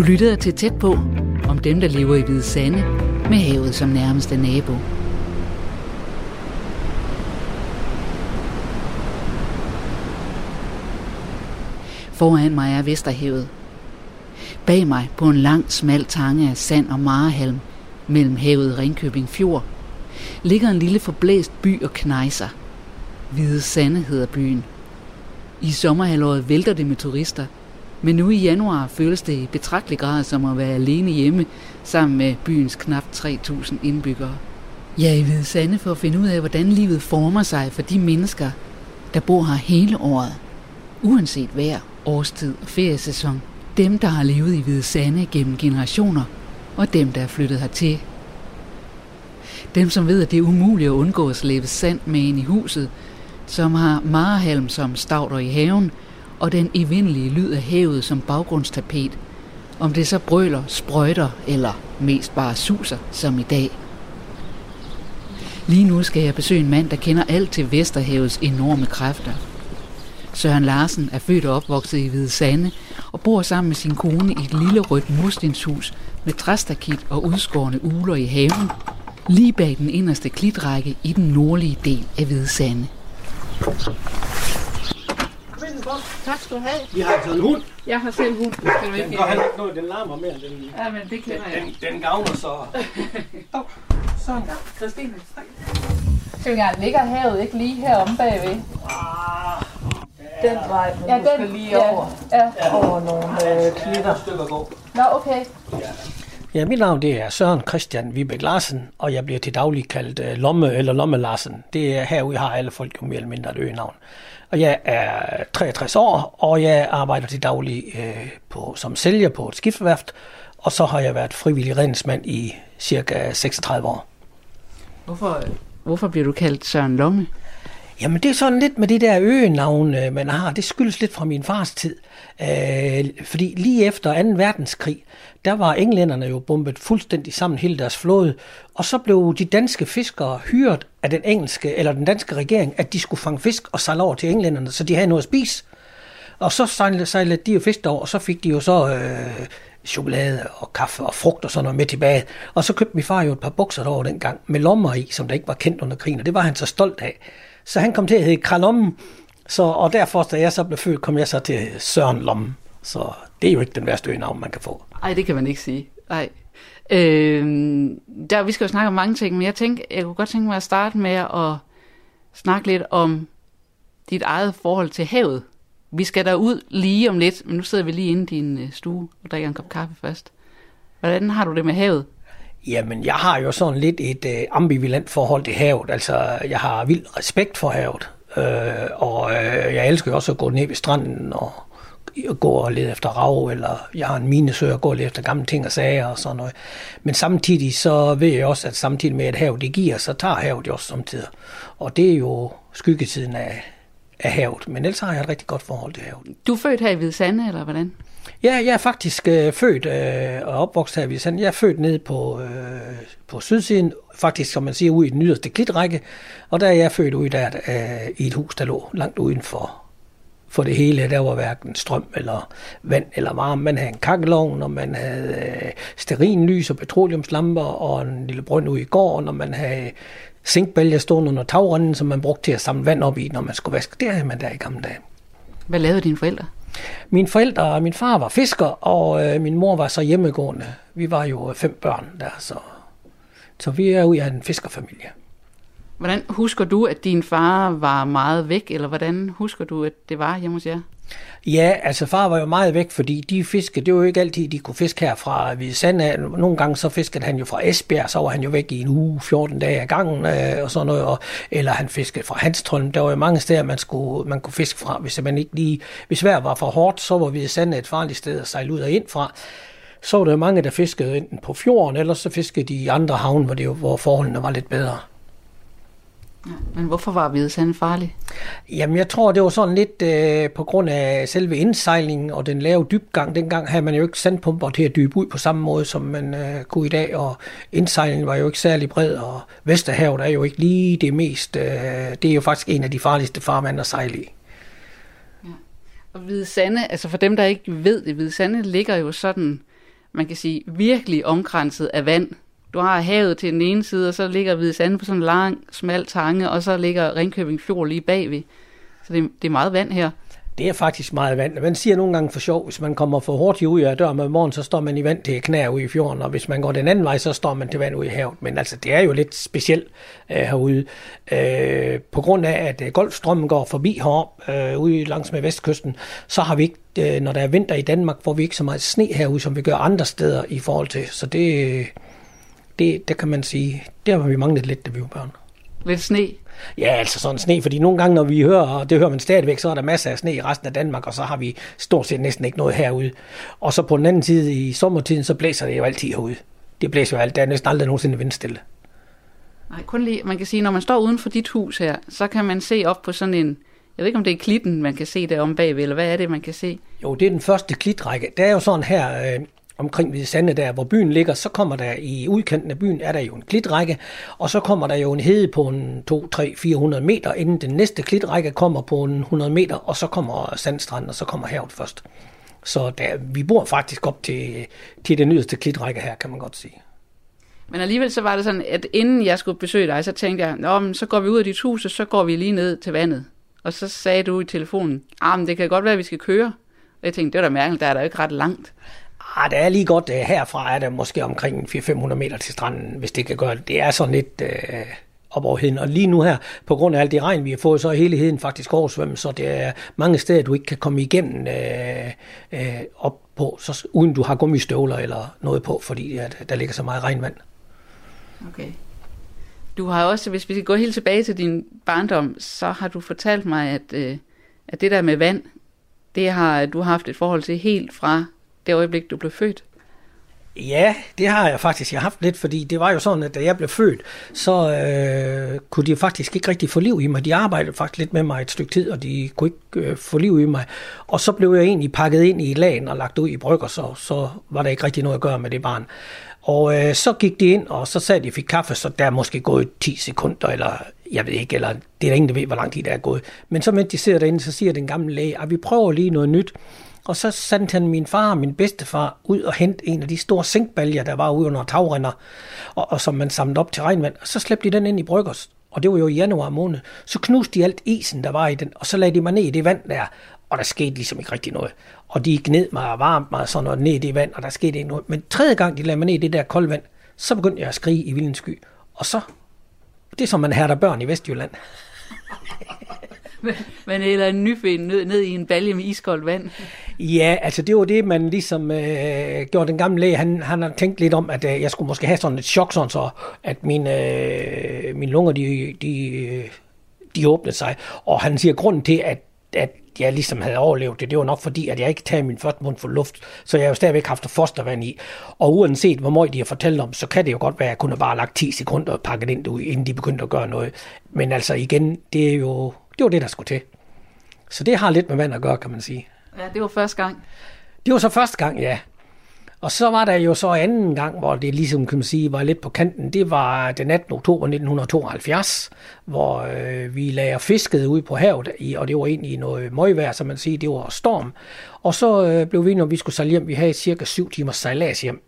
Du lytter til tæt på om dem, der lever i Hvide Sande med havet som nærmeste nabo. Foran mig er Vesterhavet. Bag mig på en lang, smal tange af sand og marehalm mellem havet Ringkøbing Fjord ligger en lille forblæst by og knejser. Hvide Sande hedder byen. I sommerhalvåret vælter det med turister, men nu i januar føles det i betragtelig grad som at være alene hjemme sammen med byens knap 3.000 indbyggere. Jeg er i Hvide Sande for at finde ud af, hvordan livet former sig for de mennesker, der bor her hele året. Uanset vejr, årstid og feriesæson. Dem, der har levet i Hvide Sande gennem generationer, og dem, der er flyttet hertil. Dem, som ved, at det er umuligt at undgå at slæbe sand med ind i huset, som har marehalm som stavter i haven, og den evindelige lyd af havet som baggrundstapet. Om det så brøler, sprøjter eller mest bare suser, som i dag. Lige nu skal jeg besøge en mand, der kender alt til Vesterhavets enorme kræfter. Søren Larsen er født og opvokset i Hvide Sande og bor sammen med sin kone i et lille rødt murstenshus med træstakit og udskårne uler i haven, lige bag den inderste klitrække i den nordlige del af Hvide Sande. Tak skal du have. Vi har altså en hund. Jeg har selv hund. Skal du Den gør heller ikke noget, den larmer mere end den. Ja, men det kender jeg. Den, den gavner så. Oh, sådan. Christine, tak. Så jeg ligger havet ikke lige heromme bagved. Den vej, men Ja, ja, den- skal lige ja. over, Ja. over nogle øh, klitter. Nå, okay. Ja, mit navn det er Søren Christian Vibæk Larsen, og jeg bliver til daglig kaldt uh, Lomme eller Lomme Larsen. Det er herude har alle folk jo mere eller mindre et øgenavn. Og jeg er 63 år, og jeg arbejder til daglig øh, på, som sælger på et skibsværft, og så har jeg været frivillig redningsmand i cirka 36 år. Hvorfor, øh, hvorfor bliver du kaldt Søren Lomme? Jamen det er sådan lidt med det der øgenavn, øh, man har. Det skyldes lidt fra min fars tid. Øh, fordi lige efter 2. verdenskrig, der var englænderne jo bombet fuldstændig sammen hele deres flåde. Og så blev de danske fiskere hyret af den engelske eller den danske regering, at de skulle fange fisk og sejle over til englænderne, så de havde noget at spise. Og så sejlede, sejlede de jo fisk over, og så fik de jo så øh, chokolade og kaffe og frugt og sådan noget med tilbage. Og så købte min far jo et par bukser derovre dengang med lommer i, som der ikke var kendt under krigen, og det var han så stolt af. Så han kom til at hedde Kralommen, så, og derfor, da jeg så blev født, kom jeg så til Søren Lomme. Så det er jo ikke den værste øgenavn, man kan få. Nej, det kan man ikke sige. Nej. Øh, der, vi skal jo snakke om mange ting, men jeg tænker, jeg kunne godt tænke mig at starte med at snakke lidt om dit eget forhold til havet. Vi skal derud lige om lidt, men nu sidder vi lige inde i din øh, stue og drikker en kop kaffe først. Hvordan har du det med havet? Jamen, jeg har jo sådan lidt et øh, ambivalent forhold til havet. Altså, jeg har vild respekt for havet. Øh, og øh, jeg elsker jo også at gå ned ved stranden og gå og lede efter rav, eller jeg har en minesø og gå og lede efter gamle ting og sager og sådan noget. Men samtidig så ved jeg også, at samtidig med at havet det giver, så tager havet jo også samtidig. Og det er jo skyggetiden af, af havet. Men ellers har jeg et rigtig godt forhold til havet. Du er født her i Hvide Sande, eller hvordan? Ja, jeg er faktisk øh, født øh, og opvokset her i Sand. Jeg er født nede på, øh, på sydsiden, faktisk som man siger, ude i den yderste klitrække. Og der er jeg født ude der øh, i et hus, der lå langt uden for, for det hele. Der var hverken strøm eller vand eller varme. Man havde en kakkelovn, og man havde øh, sterinlys og petroleumslamper og en lille brønd ude i gården, og man havde zinkbælger stående under tagrenden, som man brugte til at samle vand op i, når man skulle vaske. Det havde man der i gamle dage. Hvad lavede dine forældre? Mine forældre og min far var fisker, og øh, min mor var så hjemmegående. Vi var jo øh, fem børn der, så, så vi er ud af en fiskerfamilie. Hvordan husker du, at din far var meget væk, eller hvordan husker du, at det var hjemme hos jer? Ja, altså far var jo meget væk, fordi de fiskede, det var jo ikke altid, de kunne fiske her fra Sande. Nogle gange så fiskede han jo fra Esbjerg, så var han jo væk i en uge, 14 dage ad gangen øh, og sådan noget. Og, eller han fiskede fra Hanstholm. Der var jo mange steder, man, skulle, man kunne fiske fra, hvis man ikke lige, hvis vejret var for hårdt, så var Hvide Sande et farligt sted at sejle ud og ind fra. Så var der jo mange, der fiskede enten på fjorden, eller så fiskede de i andre havne, hvor, det, jo- hvor forholdene var lidt bedre. Men hvorfor var Hvide Sande farlig? Jamen, jeg tror, det var sådan lidt øh, på grund af selve indsejlingen og den lave dybgang. Dengang havde man jo ikke sandpumper til at dybe ud på samme måde, som man øh, kunne i dag, og indsejlingen var jo ikke særlig bred, og Vesterhavet er jo ikke lige det mest... Øh, det er jo faktisk en af de farligste farvande at sejle i. Og Hvide Sande, altså for dem, der ikke ved det, Hvide Sande ligger jo sådan man kan sige, virkelig omkranset af vand. Du har havet til den ene side, og så ligger Hvide Sande på sådan en lang, smal tange, og så ligger Ringkøbing Fjord lige bagved. Så det, det er meget vand her. Det er faktisk meget vand. Man siger nogle gange for sjov, hvis man kommer for hurtigt ud af døren om morgenen, så står man i vand til knæ ude i fjorden, og hvis man går den anden vej, så står man til vand ude i havet. Men altså, det er jo lidt specielt øh, herude. Øh, på grund af, at øh, Golfstrømmen går forbi herop, øh, ude langs med vestkysten, så har vi ikke, øh, når der er vinter i Danmark, får vi ikke så meget sne herude, som vi gør andre steder i forhold til. Så det, det, det kan man sige, det har vi manglet lidt, da vi var børn. Lidt sne. Ja, altså sådan sne, fordi nogle gange, når vi hører, og det hører man stadigvæk, så er der masser af sne i resten af Danmark, og så har vi stort set næsten ikke noget herude. Og så på den anden side i sommertiden, så blæser det jo altid herude. Det blæser jo alt, der er næsten aldrig nogensinde vindstille. Nej, kun lige, man kan sige, når man står uden for dit hus her, så kan man se op på sådan en, jeg ved ikke om det er klitten, man kan se der om bagved, eller hvad er det, man kan se? Jo, det er den første klitrække. Der er jo sådan her, øh, omkring Hvide Sande der, hvor byen ligger, så kommer der i udkanten af byen, er der jo en klitrække, og så kommer der jo en hede på en 2, 3, 400 meter, inden den næste klitrække kommer på en 100 meter, og så kommer sandstranden, og så kommer havet først. Så der, vi bor faktisk op til, til den yderste klitrække her, kan man godt sige. Men alligevel så var det sådan, at inden jeg skulle besøge dig, så tænkte jeg, Nå, men så går vi ud af dit hus, og så går vi lige ned til vandet. Og så sagde du i telefonen, ah, men det kan godt være, at vi skal køre. Og jeg tænkte, det var da mærkeligt, der er der jo ikke ret langt. Ah, det er lige godt, uh, herfra er der måske omkring 400-500 meter til stranden, hvis det kan gøre det. Det er sådan lidt uh, op over heden. Og lige nu her, på grund af alt det regn, vi har fået, så er hele heden faktisk oversvømmet, så det er mange steder, du ikke kan komme igennem uh, uh, op på, så, uden du har gummistøvler eller noget på, fordi at, der ligger så meget regnvand. Okay. Du har også, hvis vi skal gå helt tilbage til din barndom, så har du fortalt mig, at, øh, at det der med vand, det har du har haft et forhold til helt fra det øjeblik, du blev født. Ja, det har jeg faktisk. Jeg har haft lidt, fordi det var jo sådan, at da jeg blev født, så øh, kunne de faktisk ikke rigtig få liv i mig. De arbejdede faktisk lidt med mig et stykke tid, og de kunne ikke øh, få liv i mig. Og så blev jeg egentlig pakket ind i lagen og lagt ud i brygger, så, så var der ikke rigtig noget at gøre med det barn. Og øh, så gik de ind, og så sagde de, at de fik kaffe, så der er måske gået 10 sekunder, eller jeg ved ikke, eller det er der ingen, der ved, hvor lang tid der er gået. Men så mens de sidder derinde, så siger den gamle læge, at vi prøver lige noget nyt. Og så sendte han min far og min bedstefar ud og hente en af de store zinkbaljer, der var ude under tagrinder, og, og som man samlede op til regnvand. Og så slæbte de den ind i bryggers, og det var jo i januar måned. Så knuste de alt isen, der var i den, og så lagde de mig ned i det vand der, og der skete ligesom ikke rigtig noget. Og de gned mig og varmt mig sådan noget ned i det vand, og der skete ikke noget. Men tredje gang, de lagde mig ned i det der kolde vand, så begyndte jeg at skrige i vildens sky. Og så, det er som man hærder børn i Vestjylland. Men eller en nyfødt ned, ned i en balje med iskoldt vand. Ja, altså det var det, man ligesom øh, gjorde den gamle læge. Han, han har tænkt lidt om, at øh, jeg skulle måske have sådan et chok, sådan så at mine, øh, mine lunger, de, de, øh, de åbnede sig. Og han siger, grunden til, at, at jeg ligesom havde overlevet det, det var nok fordi, at jeg ikke tager min første mund for luft, så jeg har jo stadigvæk haft fostervand i. Og uanset hvor meget de har fortalt om, så kan det jo godt være, at jeg kunne bare lagt 10 sekunder og pakket ind, inden de begyndte at gøre noget. Men altså igen, det er jo det var det, der skulle til. Så det har lidt med vand at gøre, kan man sige. Ja, det var første gang. Det var så første gang, ja. Og så var der jo så anden gang, hvor det ligesom, kan man sige, var lidt på kanten. Det var den 18. oktober 1972, hvor øh, vi lagde fisket ud på havet, og det var egentlig noget møgvejr, som man siger, det var storm. Og så øh, blev vi, når vi skulle sejle hjem, vi havde cirka syv timers sejlads hjem.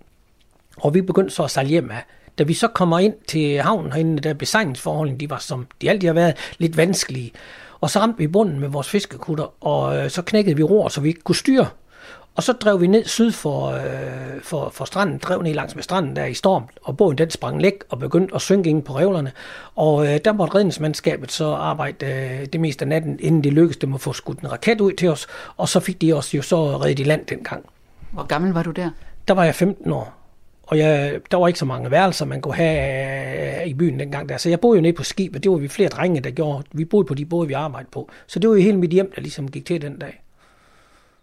Og vi begyndte så at sejle hjem af. Da vi så kommer ind til havnen herinde, der besejlingsforholdene, de var som de altid har været lidt vanskelige. Og så ramte vi bunden med vores fiskekutter, og øh, så knækkede vi ror, så vi ikke kunne styre. Og så drev vi ned syd for, øh, for, for stranden, drev ned langs med stranden der i storm, og båden den sprang læk og begyndte at synke ind på revlerne. Og øh, der måtte redningsmandskabet så arbejde øh, det meste af natten, inden det lykkedes dem at få skudt en raket ud til os, og så fik de os jo så reddet i land dengang. Hvor gammel var du der? Der var jeg 15 år. Og jeg, der var ikke så mange værelser, man kunne have øh, i byen dengang der. Så jeg boede jo nede på skibet. Det var vi flere drenge, der gjorde. Vi boede på de både, vi arbejdede på. Så det var jo hele mit hjem, der ligesom gik til den dag.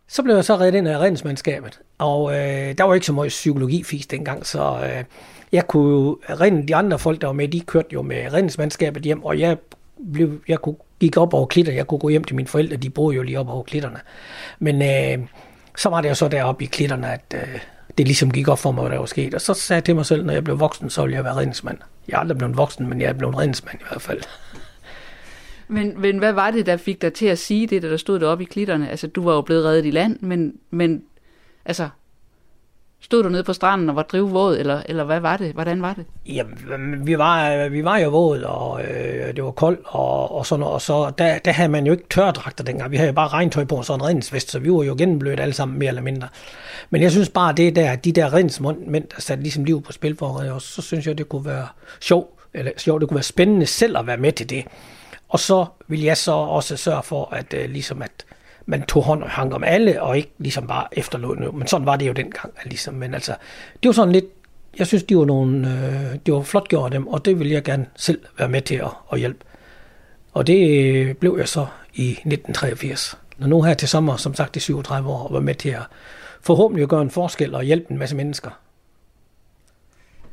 Så blev jeg så reddet ind af redningsmandskabet. Og øh, der var ikke så meget psykologifis dengang, så øh, jeg kunne jo de andre folk, der var med, de kørte jo med redningsmandskabet hjem, og jeg, blev, jeg kunne, gik op over klitter. Jeg kunne gå hjem til mine forældre, de boede jo lige op over klitterne. Men øh, så var det jo så deroppe i klitterne, at... Øh, det ligesom gik op for mig, hvad der var sket. Og så sagde jeg til mig selv, når jeg blev voksen, så ville jeg være redningsmand. Jeg er aldrig blevet voksen, men jeg er blevet redningsmand i hvert fald. Men, men hvad var det, der fik dig til at sige det, der stod deroppe i klitterne? Altså, du var jo blevet reddet i land, men, men altså, Stod du nede på stranden og var drivvåd, eller, eller hvad var det? Hvordan var det? Jamen, vi var, vi var jo våd, og øh, det var koldt, og, og sådan noget, og så der, der havde man jo ikke tørdragter dengang. Vi havde jo bare regntøj på og sådan en redningsvest, så vi var jo gennemblødt alle sammen, mere eller mindre. Men jeg synes bare, det der, de der redningsmænd, der satte ligesom liv på spil for og så synes jeg, det kunne være sjovt, eller sjovt, det kunne være spændende selv at være med til det. Og så vil jeg så også sørge for, at øh, ligesom at man tog hånd og hang om alle, og ikke ligesom bare efterlod noget. Men sådan var det jo dengang. Ligesom. Men altså, det var sådan lidt, jeg synes, de var, nogle, øh, de var flot gjort dem, og det ville jeg gerne selv være med til at, at hjælpe. Og det øh, blev jeg så i 1983. Når nu her til sommer, som sagt i 37 år, var med til at forhåbentlig gøre en forskel og hjælpe en masse mennesker.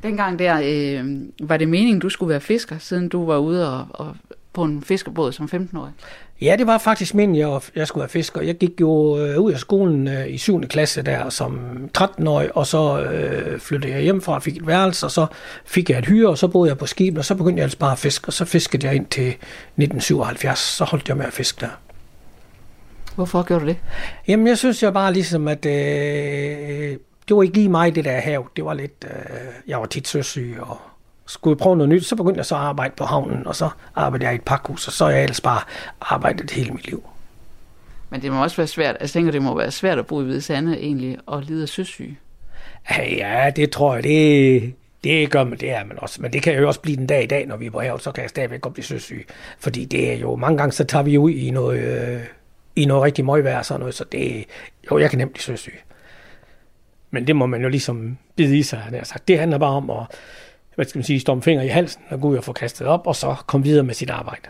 Dengang der, øh, var det meningen, du skulle være fisker, siden du var ude og, og på en fiskerbåd som 15-årig? Ja, det var faktisk meningen, at jeg skulle være fisker. Jeg gik jo øh, ud af skolen øh, i 7. klasse der som 13-årig, og så øh, flyttede jeg hjemmefra og fik et værelse, og så fik jeg et hyre, og så boede jeg på skibet, og så begyndte jeg altså bare at fiske, og så fiskede jeg ind til 1977, så holdt jeg med at fiske der. Hvorfor gjorde du det? Jamen, jeg synes jo bare ligesom, at øh, det var ikke lige mig, det der hav. Det var lidt, øh, jeg var tit søsyg, og skulle prøve noget nyt, så begyndte jeg så at arbejde på havnen, og så arbejdede jeg i et pakhus, og så er jeg ellers bare arbejdet hele mit liv. Men det må også være svært, jeg tænker, det må være svært at bo i Hvide Sande egentlig, og lide af søsyge. Ja, det tror jeg, det, det gør man, det er man også. Men det kan jo også blive den dag i dag, når vi er på havet, så kan jeg stadigvæk godt blive søsyg. Fordi det er jo, mange gange så tager vi ud i noget, øh, i noget rigtig møgvejr og sådan noget, så det, jo, jeg kan nemt blive søsyg. Men det må man jo ligesom bide i sig, han har sagt. Det handler bare om at hvad skal man sige, fingre i halsen og gå ud og få kastet op, og så komme videre med sit arbejde.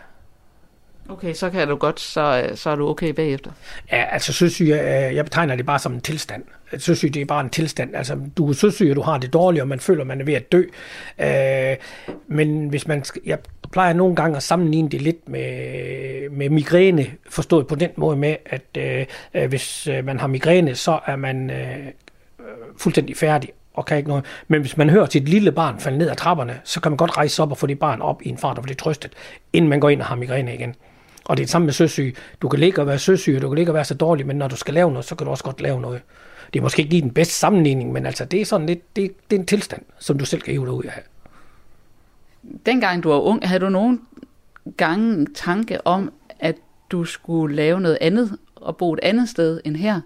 Okay, så kan du godt, så, så er du okay bagefter. Ja, altså søsyge, jeg, jeg betegner det bare som en tilstand. Søsyge, det er bare en tilstand. Altså, du er søsyge, du har det dårligt, og man føler, man er ved at dø. Øh, men hvis man, jeg plejer nogle gange at sammenligne det lidt med, med migræne, forstået på den måde med, at øh, hvis øh, man har migræne, så er man øh, fuldstændig færdig, og kan ikke noget. Men hvis man hører sit lille barn falde ned ad trapperne, så kan man godt rejse op og få det barn op i en fart og få det trøstet, inden man går ind og har migræne igen. Og det er det samme med søsyge. Du kan ligge og være søsyg, og du kan ligge og være så dårlig, men når du skal lave noget, så kan du også godt lave noget. Det er måske ikke lige den bedste sammenligning, men altså det er sådan lidt, det, det er en tilstand, som du selv kan hive dig ud af. Dengang du var ung, havde du nogen gange en tanke om, at du skulle lave noget andet og bo et andet sted end her?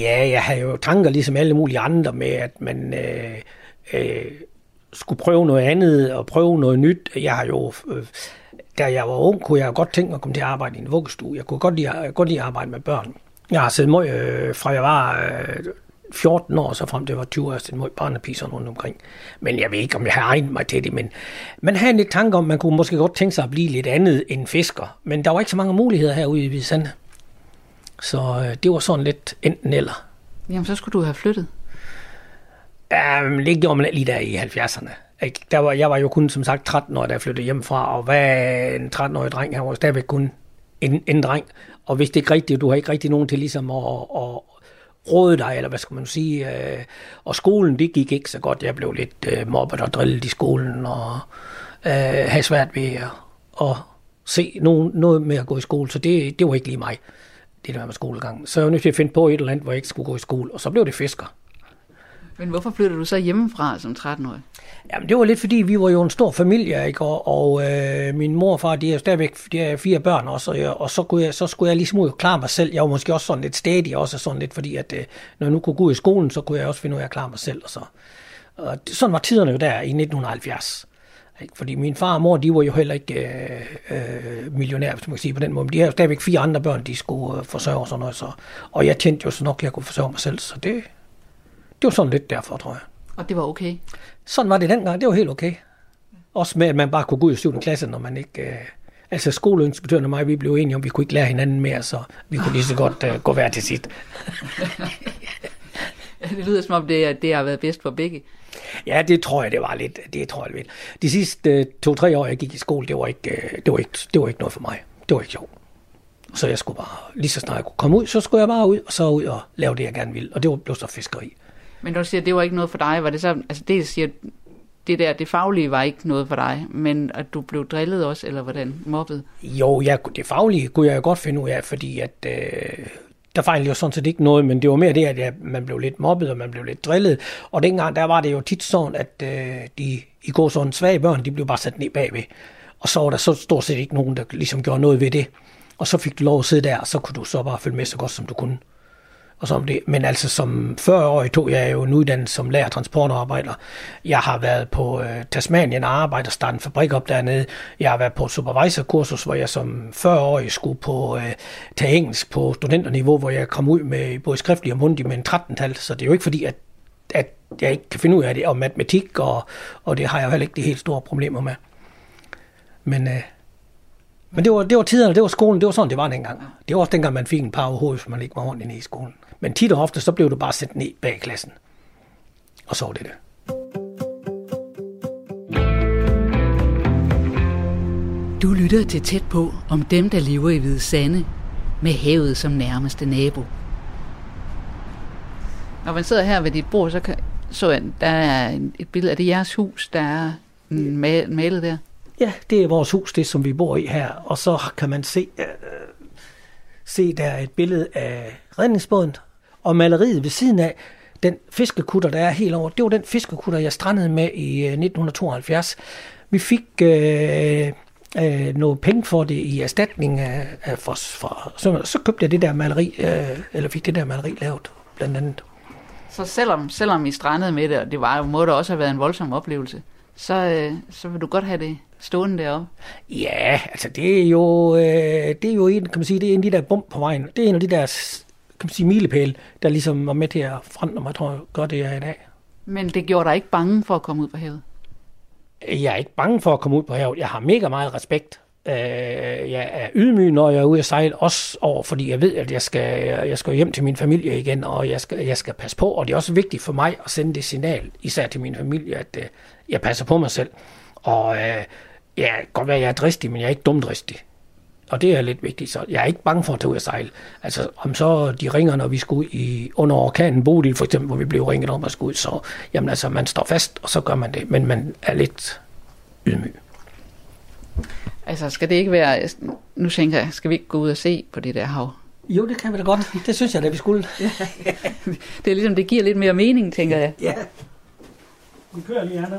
Ja, jeg havde jo tanker ligesom alle mulige andre med, at man øh, øh, skulle prøve noget andet og prøve noget nyt. Jeg har jo, øh, da jeg var ung, kunne jeg godt tænke mig at komme til at arbejde i en vuggestue. Jeg kunne godt lide, godt lide at arbejde med børn. Jeg har siddet møg, øh, fra jeg var øh, 14 år, så frem til jeg var 20 år, jeg har barnepiser rundt omkring. Men jeg ved ikke, om jeg har egnet mig til det, men man havde lidt tanke om, man kunne måske godt tænke sig at blive lidt andet end fisker. Men der var ikke så mange muligheder herude i Hvidsande. Så øh, det var sådan lidt enten eller. Jamen, så skulle du have flyttet. Ja, men det gjorde man lige der i 70'erne. Ikke? Der var, jeg var jo kun som sagt 13 år, da jeg flyttede hjemmefra, og hvad en 13-årig dreng, han var stadigvæk kun en, en dreng. Og hvis det ikke rigtigt, du har ikke rigtig nogen til ligesom at, at råde dig, eller hvad skal man sige. Øh, og skolen, det gik ikke så godt. Jeg blev lidt øh, mobbet og drillet i skolen, og øh, havde svært ved at, at se nogen, noget med at gå i skole, så det, det var ikke lige mig det der med skolegang. Så jeg var nødt til at finde på et eller andet, hvor jeg ikke skulle gå i skole, og så blev det fisker. Men hvorfor flyttede du så hjemmefra som 13-årig? Jamen, det var lidt fordi, vi var jo en stor familie, ikke? og, og øh, min mor og far, de er stadigvæk de er fire børn også, og, og så, kunne jeg, så skulle jeg ligesom og klare mig selv. Jeg var måske også sådan lidt stadig, også sådan lidt, fordi at, øh, når jeg nu kunne gå ud i skolen, så kunne jeg også finde ud af at klare mig selv. Og så. Og sådan var tiderne jo der i 1970. Ikke? Fordi min far og mor, de var jo heller ikke øh, øh, millionærer, hvis man kan sige på den måde. Men de havde jo stadigvæk fire andre børn, de skulle øh, forsørge og sådan noget. Så. Og jeg tænkte jo så nok, at jeg kunne forsørge mig selv. Så det, det var sådan lidt derfor, tror jeg. Og det var okay? Sådan var det dengang. Det var helt okay. Også med, at man bare kunne gå ud i 7. klasse, når man ikke... Øh, altså skoleinspektøren og mig, vi blev enige om, vi kunne ikke lære hinanden mere, så vi kunne lige så godt øh, gå hver til sit. det lyder som om, det, det har været bedst for begge. Ja, det tror jeg, det var lidt. Det tror jeg lidt. De sidste øh, to-tre år, jeg gik i skole, det var, ikke, øh, det, var ikke, det var ikke noget for mig. Det var ikke sjovt. Så jeg skulle bare, lige så snart jeg kunne komme ud, så skulle jeg bare ud, og så ud og lave det, jeg gerne ville. Og det var, blev så fiskeri. Men du siger, at det var ikke noget for dig. Var det så, altså det siger, det der, det faglige var ikke noget for dig, men at du blev drillet også, eller hvordan, mobbet? Jo, ja, det faglige kunne jeg godt finde ud af, fordi at øh, der fejlede jo sådan set ikke noget, men det var mere det, at ja, man blev lidt mobbet, og man blev lidt drillet. Og dengang, der var det jo tit sådan, at øh, de i går sådan svage børn, de blev bare sat ned bagved. Og så var der så stort set ikke nogen, der ligesom gjorde noget ved det. Og så fik du lov at sidde der, og så kunne du så bare følge med så godt, som du kunne. Og som det. Men altså som 40-årig tog jeg jo en uddannelse som lærer transportarbejder. Jeg har været på øh, Tasmanien og arbejdet og startet en fabrik op dernede. Jeg har været på supervisorkursus, hvor jeg som 40-årig skulle på øh, tage engelsk på studenterniveau, hvor jeg kom ud med både skriftlig og mundtlig med en 13-tal. Så det er jo ikke fordi, at, at jeg ikke kan finde ud af det, og matematik, og, og det har jeg jo heller ikke de helt store problemer med. Men, øh, men det var, det var tiderne, det var skolen, det var sådan, det var dengang. Det var også dengang, man fik en par overhovedet, hvis man ikke var ordentligt i skolen. Men tit og ofte, så blev du bare sendt ned bag klassen. Og så var det det. Du lytter til tæt på om dem, der lever i Hvide Sande, med havet som nærmeste nabo. Når man sidder her ved dit bord, så kan, så jeg, der er et billede af det jeres hus, der er malet der. Ja, det er vores hus, det som vi bor i her. Og så kan man se, øh, se der er et billede af redningsbåden, og maleriet ved siden af, den fiskekutter, der er helt over, det var den fiskekutter, jeg strandede med i 1972. Vi fik øh, øh, noget penge for det i erstatning af, af for, for, så, så købte jeg det der maleri, øh, eller fik det der maleri lavet, blandt andet. Så selvom, selvom I strandede med det, og det var, må det også have været en voldsom oplevelse, så, øh, så vil du godt have det stående deroppe? Ja, altså det er jo, øh, det er jo en, kan man sige, det er en af de der bump på vejen. Det er en af de der kan man sige, milepæle, der ligesom var med til at forandre mig, tror jeg, godt det er i dag. Men det gjorde dig ikke bange for at komme ud på havet? Jeg er ikke bange for at komme ud på havet. Jeg har mega meget respekt. Øh, jeg er ydmyg, når jeg er ude at sejle, også over, fordi jeg ved, at jeg skal, jeg skal hjem til min familie igen, og jeg skal, jeg skal passe på. Og det er også vigtigt for mig at sende det signal, især til min familie, at øh, jeg passer på mig selv. Og øh, ja, godt være, at jeg er dristig, men jeg er ikke dumdristig. Og det er lidt vigtigt, så jeg er ikke bange for at tage ud og sejle. Altså, om så de ringer, når vi skal ud i, under orkanen Bodil, for eksempel, hvor vi blev ringet om at skulle ud, så jamen, altså, man står fast, og så gør man det, men man er lidt ydmyg. Altså, skal det ikke være, nu tænker jeg, skal vi ikke gå ud og se på det der hav? Jo, det kan vi da godt. Det synes jeg da, vi skulle. det er ligesom, det giver lidt mere mening, tænker jeg. Ja. Vi kører lige, Anna.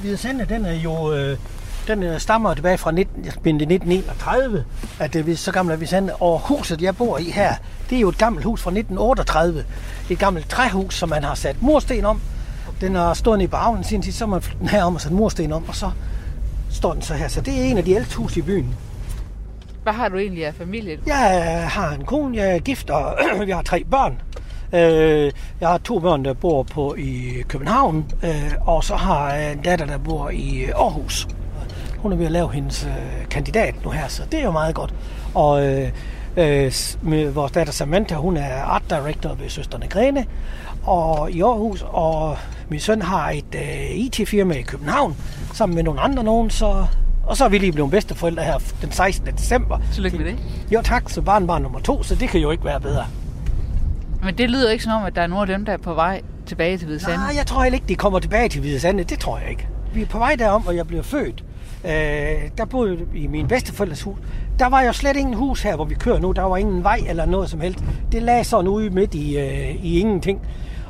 Hvide Sande, den er jo øh, den øh, stammer tilbage fra 19, 1931, at det er så gammelt er vi sande. Og huset, jeg bor i her, det er jo et gammelt hus fra 1938. Et gammelt træhus, som man har sat mursten om. Den har stået i bagen sin tid, så man den her om og sat mursten om, og så står den så her. Så det er en af de ældste hus i byen. Hvad har du egentlig af familie? Jeg har en kone, jeg er gift, og vi har tre børn. Øh, jeg har to børn, der bor på i København, øh, og så har jeg en datter, der bor i Aarhus. Hun er ved at lave hendes øh, kandidat nu her, så det er jo meget godt. Og øh, øh, med vores datter Samantha, hun er art director ved Søsterne Grene og i Aarhus, og min søn har et øh, IT-firma i København, sammen med nogle andre nogen, så og så er vi lige blevet bedsteforældre her den 16. december. Tillykke med det. Jo tak, så barn var nummer to, så det kan jo ikke være bedre. Men det lyder ikke som om, at der er nogen af dem, der er på vej tilbage til Hvide Sande. Nej, jeg tror heller ikke, de kommer tilbage til Hvide Sande. Det tror jeg ikke. Vi er på vej derom, hvor jeg blev født. Øh, der boede i min bedsteforældres hus. Der var jo slet ingen hus her, hvor vi kører nu. Der var ingen vej eller noget som helst. Det lagde sådan ude midt i, øh, i ingenting.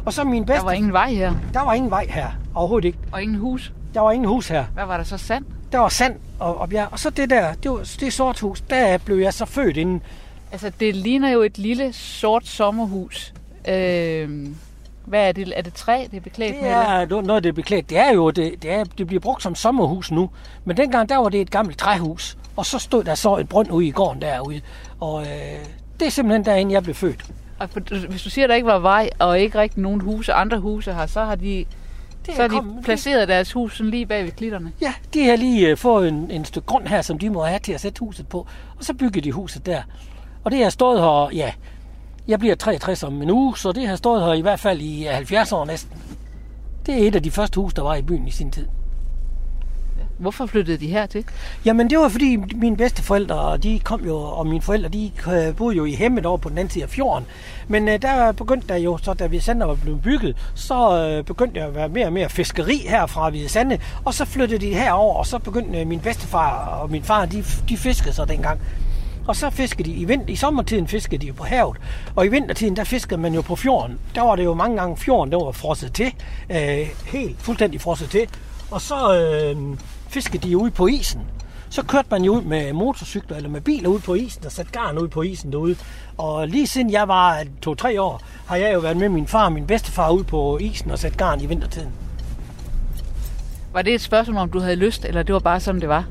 Og så min bedste... Der var ingen vej her? Der var ingen vej her. Overhovedet ikke. Og ingen hus? Der var ingen hus her. Hvad var der så sand? Der var sand og, og bjerg. Og så det der, det, var, det sort hus, der blev jeg så født inden. Altså, det ligner jo et lille sort sommerhus. Øh, hvad er det? Er det træ, det er beklædt det er, med? noget, det er beklædt. Det er jo, det, det, er, det bliver brugt som sommerhus nu. Men dengang, der var det et gammelt træhus. Og så stod der så et brønd ude i gården derude. Og øh, det er simpelthen derinde, jeg blev født. Og hvis du siger, at der ikke var vej, og ikke rigtig nogen huse, andre huse her, så har de det så har de kommet, placeret det... deres hus sådan lige bag ved klitterne? Ja, de har lige uh, fået en, en stykke grund her, som de må have til at sætte huset på. Og så bygger de huset der. Og det har stået her, ja, jeg bliver 63 om en uge, så det har stået her i hvert fald i 70 år næsten. Det er et af de første hus, der var i byen i sin tid. Hvorfor flyttede de her til? Jamen det var fordi mine bedsteforældre, de kom jo, og mine forældre, de øh, boede jo i Hemmet over på den anden side af fjorden. Men uh, der begyndte der jo, så da vi Sande var blevet bygget, så uh, begyndte der at være mere og mere fiskeri her fra Hvide Sande. Og så flyttede de herover, og så begyndte uh, min bedstefar og min far, de, de fiskede så dengang. Og så fisker de i, vinter, i sommertiden fisker de jo på havet, og i vintertiden der fisker man jo på fjorden. Der var det jo mange gange fjorden, der var frosset til, øh, helt fuldstændig frosset til. Og så øh, fiskede de ude på isen. Så kørte man jo ud med motorcykler eller med biler ud på isen og satte garn ud på isen derude. Og lige siden jeg var to-tre år, har jeg jo været med min far og min bedstefar ud på isen og sat garn i vintertiden. Var det et spørgsmål, om du havde lyst, eller det var bare sådan, det var?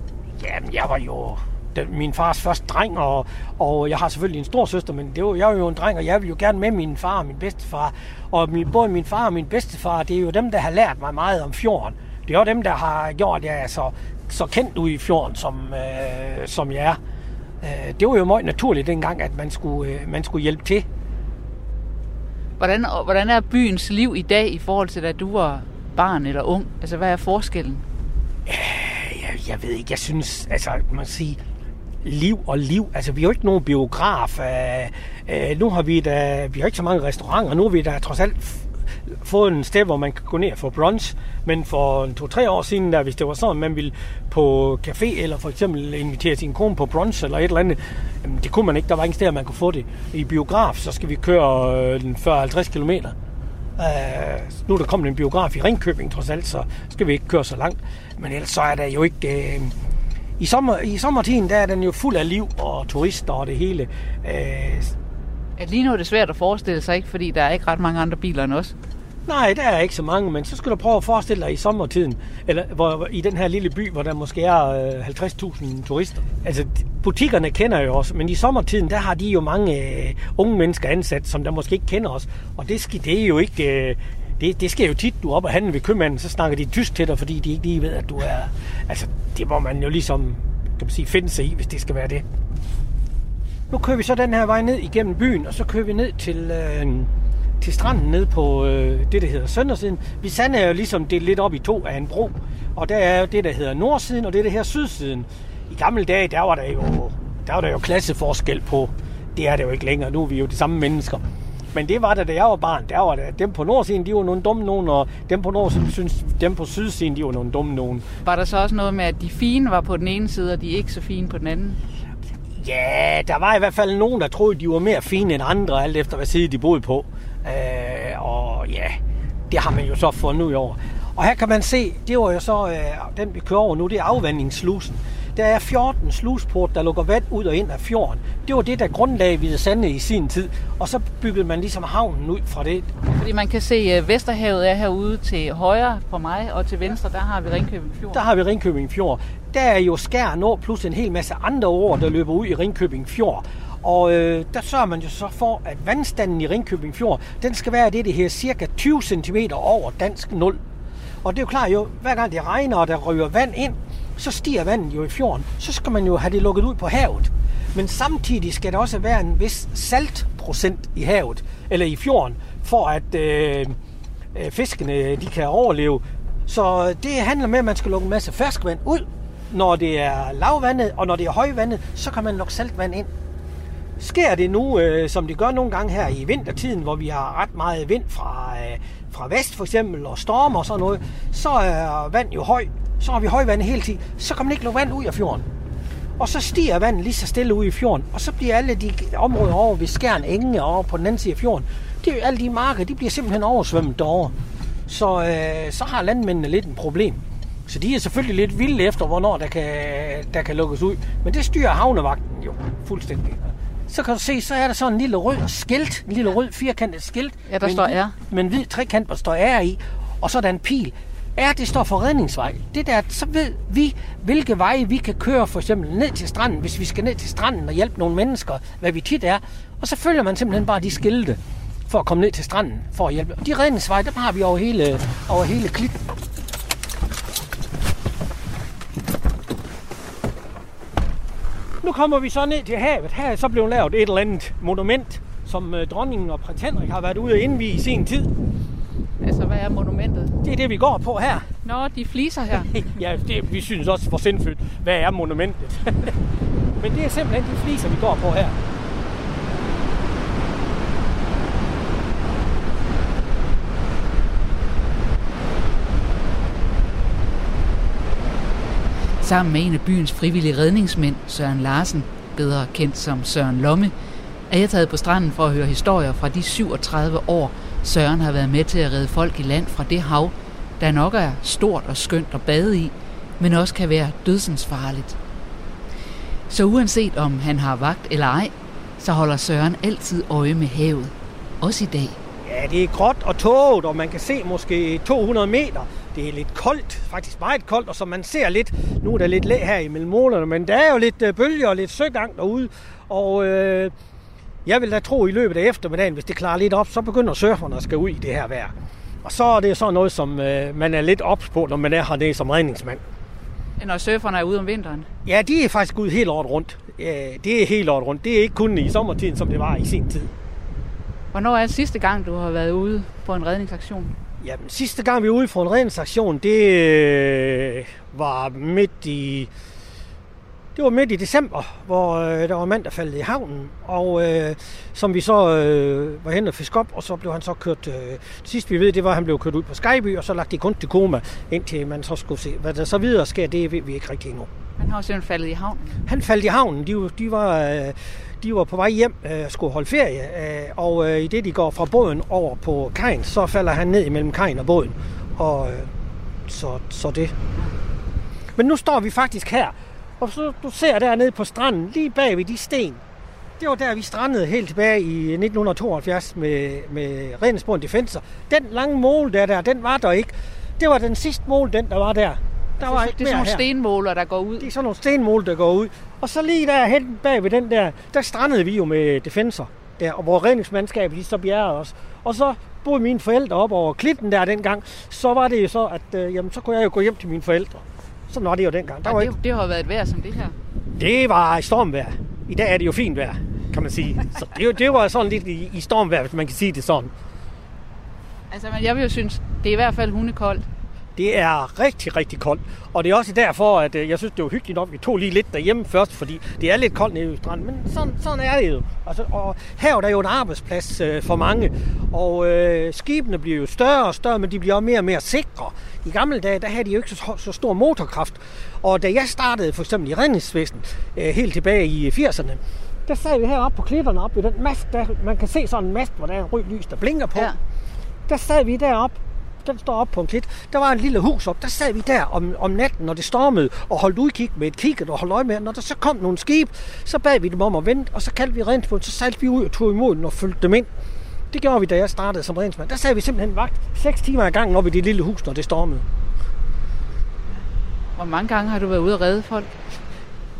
Jamen, jeg var jo den, min fars første dreng, og, og jeg har selvfølgelig en stor søster, men det var, jeg var jo en dreng, og jeg ville jo gerne med min far og min bedstefar. Og min, både min far og min bedstefar, det er jo dem, der har lært mig meget om fjorden. Det er jo dem, der har gjort, at jeg er så, så kendt ude i fjorden, som, øh, som jeg er. Øh, det var jo meget naturligt dengang, at man skulle, øh, man skulle hjælpe til. Hvordan, hvordan er byens liv i dag i forhold til, da du var barn eller ung? Altså, hvad er forskellen? Jeg, jeg ved ikke, jeg synes, altså, man siger, liv og liv. Altså, vi har jo ikke nogen biograf. Øh, øh, nu har vi da, vi har ikke så mange restauranter. Nu har vi da trods alt f- fået en sted, hvor man kan gå ned og få brunch. Men for to-tre år siden, der, hvis det var sådan, man ville på café, eller for eksempel invitere sin kone på brunch, eller et eller andet, jamen, det kunne man ikke. Der var ingen steder, man kunne få det. I biograf, så skal vi køre øh, den 40-50 km. Uh, nu er der kommet en biograf i Ringkøbing, trods alt, så skal vi ikke køre så langt. Men ellers så er der jo ikke... Uh, i, sommer, I sommertiden, der er den jo fuld af liv og turister og det hele. Uh, At lige nu er det svært at forestille sig, ikke? Fordi der er ikke ret mange andre biler end os. nej, der er ikke så mange, men så skal du prøve at forestille dig i sommertiden, eller hvor, hvor- i den her lille by, hvor der måske er øh, 50.000 turister. Altså, butikkerne kender jo os, men i sommertiden, der har de jo mange øh, unge mennesker ansat, som der måske ikke kender os. Og det, skal, det er jo ikke... Øh, det, det sker jo tit, du er oppe og handle ved købmanden, så snakker de tysk til dig, fordi de ikke lige ved, at du er... Altså, det må man jo ligesom, kan man sige, finde sig i, hvis det skal være det. Nu kører vi så den her vej ned igennem byen, og så kører vi ned til, øh, til stranden ned på øh, det, der hedder Søndersiden. Vi sander jo ligesom det lidt op i to af en bro, og der er jo det, der hedder Nordsiden, og det, der hedder Sydsiden. I gamle dage, der var der jo, der var der jo klasseforskel på. Det er det jo ikke længere. Nu er vi jo de samme mennesker. Men det var der, da jeg var barn. Der var der, dem på nordsiden, de var nogle dumme nogen, og dem på nordsiden synes, dem på sydsiden, de var nogle dumme nogen. Var der så også noget med, at de fine var på den ene side, og de ikke så fine på den anden? Ja, der var i hvert fald nogen, der troede, de var mere fine end andre, alt efter hvad side de boede på. Øh, og ja, det har man jo så fundet ud over. Og her kan man se, det var jo så, øh, den vi kører over nu, det er afvandingsslusen. Der er 14 slusport, der lukker vand ud og ind af fjorden. Det var det, der grundlag Hvide Sande i sin tid. Og så byggede man ligesom havnen ud fra det. Fordi man kan se, at Vesterhavet er herude til højre for mig, og til venstre, der har vi Ringkøbing Fjord. Der har vi Ringkøbing Fjord. Der er jo skær nå, plus en hel masse andre ord, der løber ud i Ringkøbing Fjord. Og øh, der sørger man jo så for, at vandstanden i Ringkøbing Fjord, den skal være det, det her cirka 20 cm over dansk 0. Og det er jo klart jo, hver gang det regner, og der ryger vand ind, så stiger vandet jo i fjorden. Så skal man jo have det lukket ud på havet. Men samtidig skal der også være en vis saltprocent i havet, eller i fjorden, for at øh, øh, fiskene de kan overleve. Så det handler med, at man skal lukke en masse ferskvand ud, når det er lavvandet, og når det er højvandet, så kan man lukke saltvand ind. Sker det nu, øh, som det gør nogle gange her i vintertiden, hvor vi har ret meget vind fra, øh, fra vest for eksempel, og storm og sådan noget, så er vand jo høj. Så har vi højvand hele tiden. Så kan man ikke lukke vand ud af fjorden. Og så stiger vandet lige så stille ud i fjorden, og så bliver alle de områder over ved Skjern Enge og over på den anden side af fjorden, det er jo alle de marker, de bliver simpelthen oversvømmet derovre. Så, øh, så har landmændene lidt en problem. Så de er selvfølgelig lidt vilde efter, hvornår der kan, der kan lukkes ud. Men det styrer havnevagten jo fuldstændig. Så kan du se, så er der sådan en lille rød skilt, en lille rød firkantet skilt. Ja, der står R. Med en hvid trekant, der står R i, og så er der en pil. R, det står for redningsvej. Det der, så ved vi, hvilke veje vi kan køre for eksempel ned til stranden, hvis vi skal ned til stranden og hjælpe nogle mennesker, hvad vi tit er. Og så følger man simpelthen bare de skilte for at komme ned til stranden for at hjælpe. Og de redningsveje, dem har vi over hele, over hele klitten. Nu kommer vi så ned til havet. Her er så blevet lavet et eller andet monument, som øh, dronningen og prins Henrik har været ude at indvige i sin tid. Altså, hvad er monumentet? Det er det, vi går på her. Nå, de fliser her. Ja, det, vi synes også for sindssygt, hvad er monumentet? Men det er simpelthen de fliser, vi går på her. Sammen med en af byens frivillige redningsmænd, Søren Larsen, bedre kendt som Søren Lomme, er jeg taget på stranden for at høre historier fra de 37 år, Søren har været med til at redde folk i land fra det hav, der nok er stort og skønt at bade i, men også kan være dødsensfarligt. Så uanset om han har vagt eller ej, så holder Søren altid øje med havet. Også i dag. Ja, det er gråt og tåget, og man kan se måske 200 meter. Det er lidt koldt, faktisk meget koldt, og som man ser lidt, nu er der lidt læ her imellem målerne, men der er jo lidt øh, bølger og lidt søgang derude, og øh, jeg vil da tro i løbet af eftermiddagen, hvis det klarer lidt op, så begynder surferne at skal ud i det her vejr. Og så er det sådan noget, som øh, man er lidt ops på, når man er hernede som redningsmand. Når surferne er ude om vinteren? Ja, de er faktisk ude helt året rundt. Ja, det er helt året rundt. Det er ikke kun i sommertiden, som det var i sin tid. Hvornår er sidste gang, du har været ude på en redningsaktion? Jamen, sidste gang vi var ude for en redningsaktion, det øh, var midt i... Det var midt i december, hvor øh, der var en mand, der faldt i havnen, og øh, som vi så øh, var hen og fisk op, og så blev han så kørt, øh, sidst vi ved, det var, at han blev kørt ud på Skyby, og så lagt i kunstig koma, indtil man så skulle se. Hvad der så videre sker, det ved vi ikke rigtig endnu. Han har simpelthen faldet i havnen? Han faldt i havnen. De, de var... Øh, de var på vej hjem øh, skulle holde ferie, øh, og øh, i det de går fra båden over på kajen, så falder han ned imellem kajen og båden. Og øh, så, så det. Men nu står vi faktisk her, og så du ser dernede på stranden, lige bag ved de sten. Det var der, vi strandede helt tilbage i 1972 med, med Redensborg Defensor. Den lange mål der, der, den var der ikke. Det var den sidste mål, den der var der. Der var ikke det er sådan nogle her. stenmåler, der går ud. Det er sådan nogle stenmål, der går ud. Og så lige der hen bag ved den der, der strandede vi jo med Defensor, der, og hvor redningsmandskabet lige så bjergede os. Og så boede mine forældre op over klitten der dengang. Så var det jo så, at øh, jamen, så kunne jeg jo gå hjem til mine forældre. Sådan var det jo dengang. Der Og var det, ikke, det har været et vejr som det her. det var i stormvejr. I dag er det jo fint vejr, kan man sige. Så det, det var sådan lidt i, i stormvejr, hvis man kan sige det sådan. Altså, men jeg vil jo synes, det er i hvert fald hundekoldt. Det er rigtig, rigtig koldt. Og det er også derfor, at øh, jeg synes, det var hyggeligt nok, vi tog lige lidt derhjemme først, fordi det er lidt koldt nede ved stranden. Men sådan, sådan er det jo. Altså, og her er jo en arbejdsplads øh, for mange. Og øh, skibene bliver jo større og større, men de bliver også mere og mere sikre. I gamle dage, der havde de jo ikke så, så stor motorkraft. Og da jeg startede for eksempel i redningsvæsen øh, helt tilbage i 80'erne, der sad vi heroppe på klipperne, op i den mast, der man kan se sådan en mast, hvor der er en rød lys, der blinker på. Ja. Der sad vi deroppe den står op på en klit. Der var en lille hus op, der sad vi der om, om natten, når det stormede, og holdt udkig med et kigget og holdt øje med. Når der så kom nogle skib, så bad vi dem om at vente, og så kaldte vi redningsbåden, så salte vi ud og tog imod den og fulgte dem ind. Det gjorde vi, da jeg startede som redningsmand. Der sad vi simpelthen vagt 6 timer ad gangen op i det lille hus, når det stormede. Hvor mange gange har du været ude og redde folk?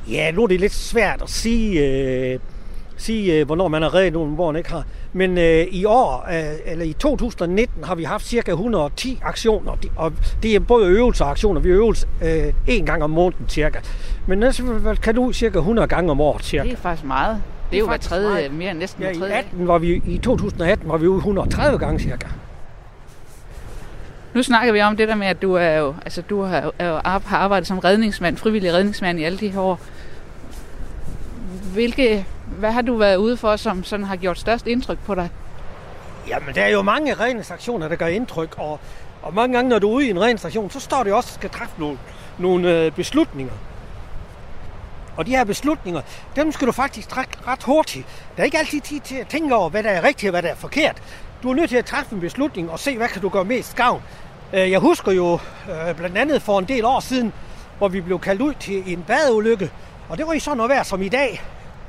Ja, nu er det lidt svært at sige, øh, sige øh, hvornår man har reddet nogen, hvor man ikke har. Men øh, i år, øh, eller i 2019, har vi haft cirka 110 aktioner, og det er både øvelser og aktioner. Vi øves øh, en gang om måneden cirka. Men ellers kan du cirka 100 gange om året cirka. Det er faktisk meget. Det er jo hver faktisk tredje, meget. mere end næsten Ja, i, tredje. 18 var vi, i 2018 var vi ude 130 gange cirka. Nu snakker vi om det der med, at du er jo, altså du har, er jo, har arbejdet som redningsmand, frivillig redningsmand i alle de her år. Hvilke, hvad har du været ude for, som sådan har gjort størst indtryk på dig? Jamen, der er jo mange redningsaktioner, der gør indtryk, og, og mange gange, når du er ude i en redningsaktion, så står det også, at skal træffe nogle, nogle øh, beslutninger. Og de her beslutninger, dem skal du faktisk trække ret hurtigt. Der er ikke altid tid til at tænke over, hvad der er rigtigt og hvad der er forkert. Du er nødt til at træffe en beslutning og se, hvad kan du gøre mest gavn. Øh, jeg husker jo øh, blandt andet for en del år siden, hvor vi blev kaldt ud til en badeulykke. Og det var i sådan noget vejr som i dag,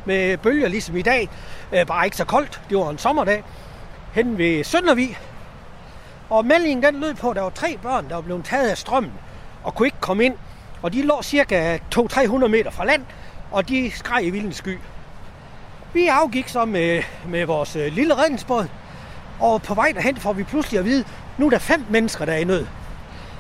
med bølger ligesom i dag. Øh, Bare ikke så koldt. Det var en sommerdag hen ved Søndervig. Og meldingen den lød på, at der var tre børn, der var blevet taget af strømmen og kunne ikke komme ind. Og de lå cirka 200-300 meter fra land, og de skreg i vildens sky. Vi afgik så med, med vores øh, lille redningsbåd, og på vej derhen får vi pludselig at vide, nu er der fem mennesker, der er i nød.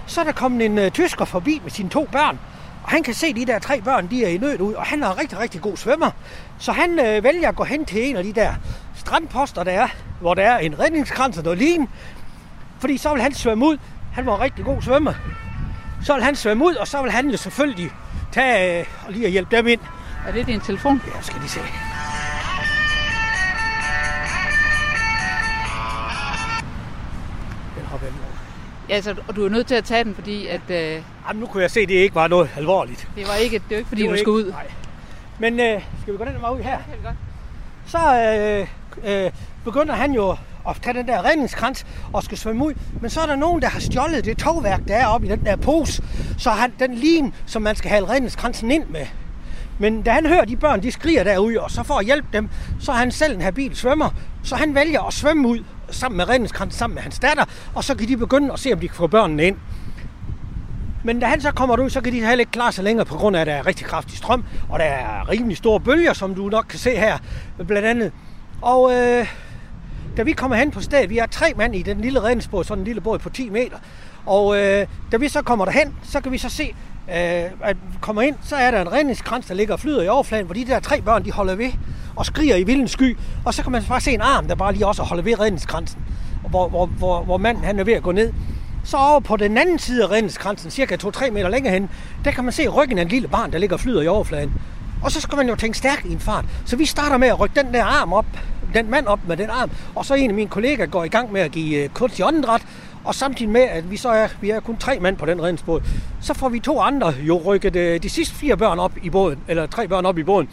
Så er der kommet en uh, tysker forbi med sine to børn, og han kan se de der tre børn, de er i nød ud, og han er en rigtig, rigtig god svømmer. Så han øh, vælger at gå hen til en af de der strandposter, der er, hvor der er en redningskrans og noget lin, fordi så vil han svømme ud. Han var en rigtig god svømmer. Så vil han svømme ud, og så vil han jo selvfølgelig tage øh, og lige at hjælpe dem ind. Er det din telefon? Ja, skal de se. Ja, altså, og du er nødt til at tage den, fordi at, øh, Jamen, nu kunne jeg se, at det ikke var noget alvorligt. det var ikke, det var ikke fordi, Det du var skulle ud. Nej. Men øh, skal vi gå den vej ud her? Det kan vi godt. Så øh, øh, begynder han jo at tage den der redningskrans og skal svømme ud. Men så er der nogen, der har stjålet det togværk, der er oppe i den der pose. Så han, den lin, som man skal have redningskransen ind med. Men da han hører de børn, de skriger derude, og så for at hjælpe dem, så er han selv en habil svømmer. Så han vælger at svømme ud sammen med redningskransen, sammen med hans datter, og så kan de begynde at se, om de kan få børnene ind. Men da han så kommer ud, så kan de heller ikke klare sig længere, på grund af, at der er rigtig kraftig strøm, og der er rimelig store bølger, som du nok kan se her, blandt andet. Og øh, da vi kommer hen på stedet, vi er tre mand i den lille redningsbåd, sådan en lille båd på 10 meter. Og øh, da vi så kommer derhen, så kan vi så se, øh, at vi kommer ind, så er der en redningskrans, der ligger og flyder i overfladen, hvor de der tre børn, de holder ved og skriger i vildens sky. Og så kan man bare se en arm, der bare lige også holder ved redningskransen, hvor, hvor, hvor, hvor manden han er ved at gå ned. Så over på den anden side af redningskransen, cirka 2-3 meter længere hen, der kan man se ryggen af en lille barn, der ligger og flyder i overfladen. Og så skal man jo tænke stærkt i en fart. Så vi starter med at rykke den der arm op, den mand op med den arm, og så en af mine kollegaer går i gang med at give øh, kunstig åndedræt, og samtidig med, at vi så er, vi er kun tre mand på den redningsbåd, så får vi to andre jo rykket øh, de sidste fire børn op i båden, eller tre børn op i båden,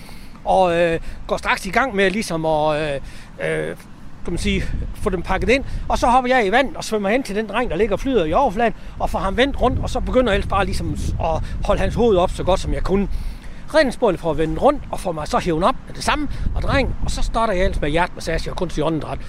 og øh, går straks i gang med ligesom at øh, øh, kan man sige, få dem pakket ind, og så hopper jeg i vand og svømmer hen til den dreng, der ligger og flyder i overfladen, og får ham vendt rundt, og så begynder jeg ellers bare ligesom at holde hans hoved op så godt som jeg kunne. Redningsbåden får vendt rundt og får mig så hævet op med det samme og dreng, og så starter jeg ellers med hjertemassage og kunstig åndedræt.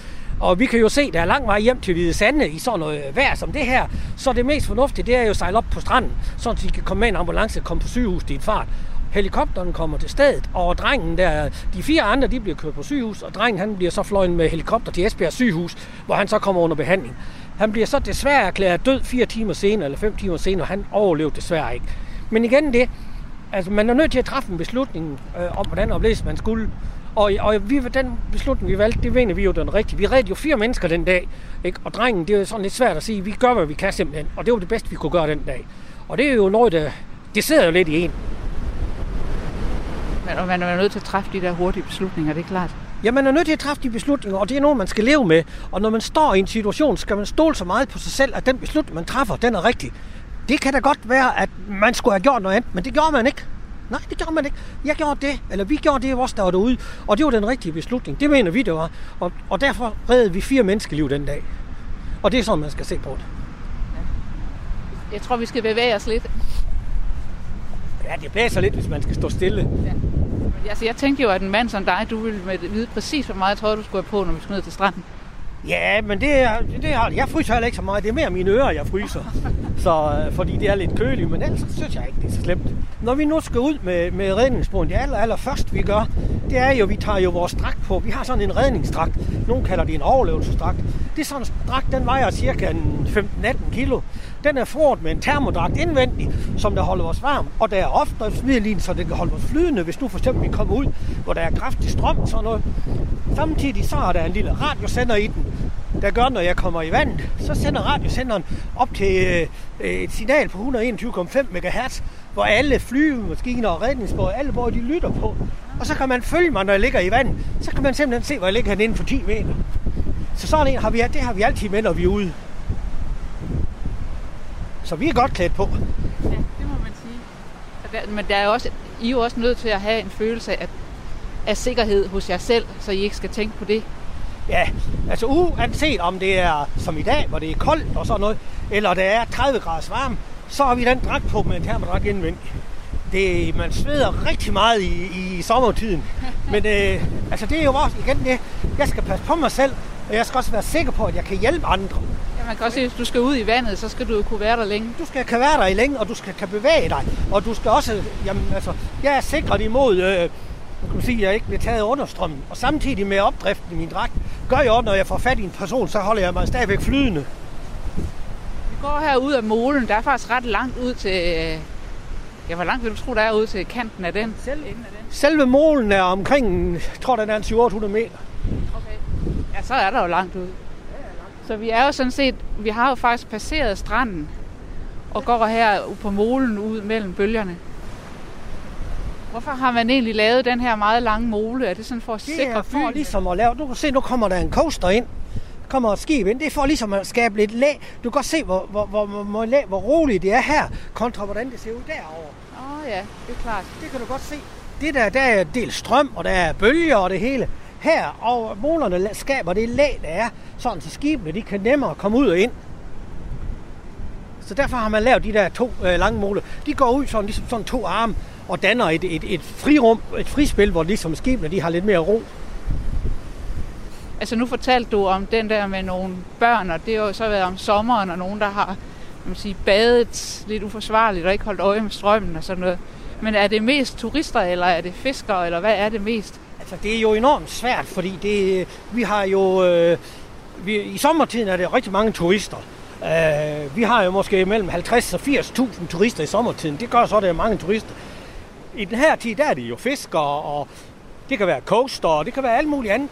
Og vi kan jo se, der er lang vej hjem til Hvide Sande i sådan noget øh, vejr som det her. Så det mest fornuftige, det er jo at sejle op på stranden, så de kan komme med en ambulance og komme på sygehuset i et fart. Helikopteren kommer til stedet, og drengen der, de fire andre, de bliver kørt på sygehus, og drengen han bliver så fløjet med helikopter til Esbjerg sygehus, hvor han så kommer under behandling. Han bliver så desværre erklæret død fire timer senere, eller fem timer senere, og han overlevede desværre ikke. Men igen det, altså man er nødt til at træffe en beslutning øh, om, hvordan oplæs man skulle. Og, og vi, den beslutning, vi valgte, det mener vi jo den rigtige. Vi redde jo fire mennesker den dag, ikke? og drengen, det er jo sådan lidt svært at sige, vi gør, hvad vi kan simpelthen, og det var det bedste, vi kunne gøre den dag. Og det er jo noget, der, det sidder jo lidt i en. Men man er nødt til at træffe de der hurtige beslutninger, det er klart. Ja, man er nødt til at træffe de beslutninger, og det er noget, man skal leve med. Og når man står i en situation, skal man stole så meget på sig selv, at den beslutning, man træffer, den er rigtig. Det kan da godt være, at man skulle have gjort noget andet, men det gjorde man ikke. Nej, det gjorde man ikke. Jeg gjorde det, eller vi gjorde det også, der var derude. Og det var den rigtige beslutning. Det mener vi, det var. Og, og derfor reddede vi fire menneskeliv den dag. Og det er sådan, man skal se på det. Jeg tror, vi skal bevæge os lidt. Ja, det blæser lidt, hvis man skal stå stille. Altså, jeg tænkte jo, at en mand som dig, du ville med- vide præcis, hvor meget tror, du skulle have på, når vi skal ned til stranden. Ja, men det, er, det jeg fryser heller ikke så meget. Det er mere mine ører, jeg fryser. Så, øh, fordi det er lidt køligt, men ellers synes jeg ikke, det er så slemt. Når vi nu skal ud med, med redningsbåden, det aller, aller først vi gør, det er jo, vi tager jo vores dragt på. Vi har sådan en redningsdragt. Nogle kalder det en overlevelsesdragt. Det er sådan en dragt, den vejer cirka 15-18 kilo. Den er foret med en termodragt indvendig, som der holder os varm. Og der er opdriftsmiddel så det kan holde os flydende, hvis nu for eksempel vi kommer ud, hvor der er kraftig strøm og sådan noget. Samtidig så er der en lille radiosender i den, der gør, når jeg kommer i vand, så sender radiosenderen op til øh, et signal på 121,5 MHz, hvor alle flyvemaskiner og redningsbåde, alle både de lytter på. Og så kan man følge mig, når jeg ligger i vand. Så kan man simpelthen se, hvor jeg ligger inden for 10 meter. Så sådan en har vi, det har vi altid med, når vi er ude. Så vi er godt klædt på. Ja, det må man sige. Der, men der er også, I er jo også nødt til at have en følelse af, af sikkerhed hos jer selv, så I ikke skal tænke på det. Ja, altså uanset om det er som i dag, hvor det er koldt og sådan noget, eller det er 30 graders varme, så har vi den dragt på med en termodragt indvendig. Det, man sveder rigtig meget i, i sommertiden. Men øh, altså det er jo også igen det, jeg skal passe på mig selv, og jeg skal også være sikker på, at jeg kan hjælpe andre. Ja, man kan også sige, at hvis du skal ud i vandet, så skal du kunne være der længe. Du skal kan være der i længe, og du skal kan bevæge dig. Og du skal også, jamen altså, jeg er sikret imod, øh, kan man sige, at jeg ikke bliver taget under strømmen. Og samtidig med opdriften i min dragt, gør jeg også, når jeg får fat i en person, så holder jeg mig stadigvæk flydende. Vi går her ud af molen. Der er faktisk ret langt ud til... øh, Ja, hvor langt vil du tro, der er ud til kanten af den? Selv- Enden af den? Selve målen er omkring, jeg tror den er en 700 meter. Okay. Ja, så er der jo langt ud. Så vi er jo sådan set... Vi har jo faktisk passeret stranden og går her på molen ud mellem bølgerne. Hvorfor har man egentlig lavet den her meget lange mole? Er det sådan for at Det sikre er for flyene? ligesom at lave, du kan se, nu kommer der en coaster ind. Kommer et skib ind. Det er for ligesom at skabe lidt lag. Du kan godt se, hvor, hvor, hvor, hvor, hvor, lag, hvor roligt det er her, kontra hvordan det ser ud derovre. Åh oh, ja, det er klart. Det kan du godt se. det der, der er del strøm, og der er bølger og det hele. Her og molerne skaber det lag, der er, sådan så skibene de kan nemmere komme ud og ind. Så derfor har man lavet de der to øh, lange moler. De går ud sådan, ligesom sådan to arme og danner et, et, et frirum, et frispil, hvor ligesom skibene de har lidt mere ro. Altså nu fortalte du om den der med nogle børn, og det har jo så været om sommeren, og nogen, der har kan man sige, badet lidt uforsvarligt og ikke holdt øje med strømmen og sådan noget. Men er det mest turister, eller er det fiskere, eller hvad er det mest? Altså, det er jo enormt svært, fordi det, vi har jo... Øh, vi, I sommertiden er det rigtig mange turister. Øh, vi har jo måske mellem 50 og 80.000 turister i sommertiden. Det gør så, at det er mange turister. I den her tid, der er det jo fiskere, og det kan være coaster, og det kan være alt muligt andet.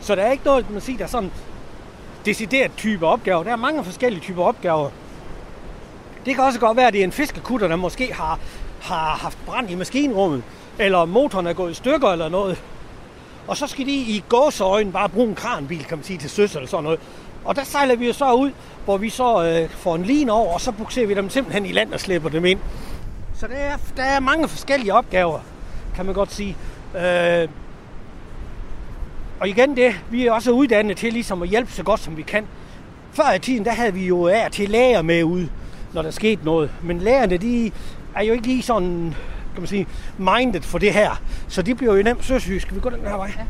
Så der er ikke noget, man siger, der er sådan decideret type opgaver. Der er mange forskellige typer opgaver. Det kan også godt være, at det er en fiskekutter, der måske har, har haft brand i maskinrummet, eller motoren er gået i stykker eller noget. Og så skal de i gåseøjne bare bruge en kranbil, kan man sige, til søs eller sådan noget. Og der sejler vi jo så ud, hvor vi så øh, får en line over, og så bukserer vi dem simpelthen i land og slipper dem ind. Så der er, der er mange forskellige opgaver, kan man godt sige. Øh, og igen det, vi er også uddannet til ligesom at hjælpe så godt som vi kan. Før i tiden, der havde vi jo af til læger med ud, når der skete noget. Men lægerne, de er jo ikke lige sådan, kan man sige, minded for det her. Så de bliver jo nemt søsyge. Skal vi gå den her vej? Ja.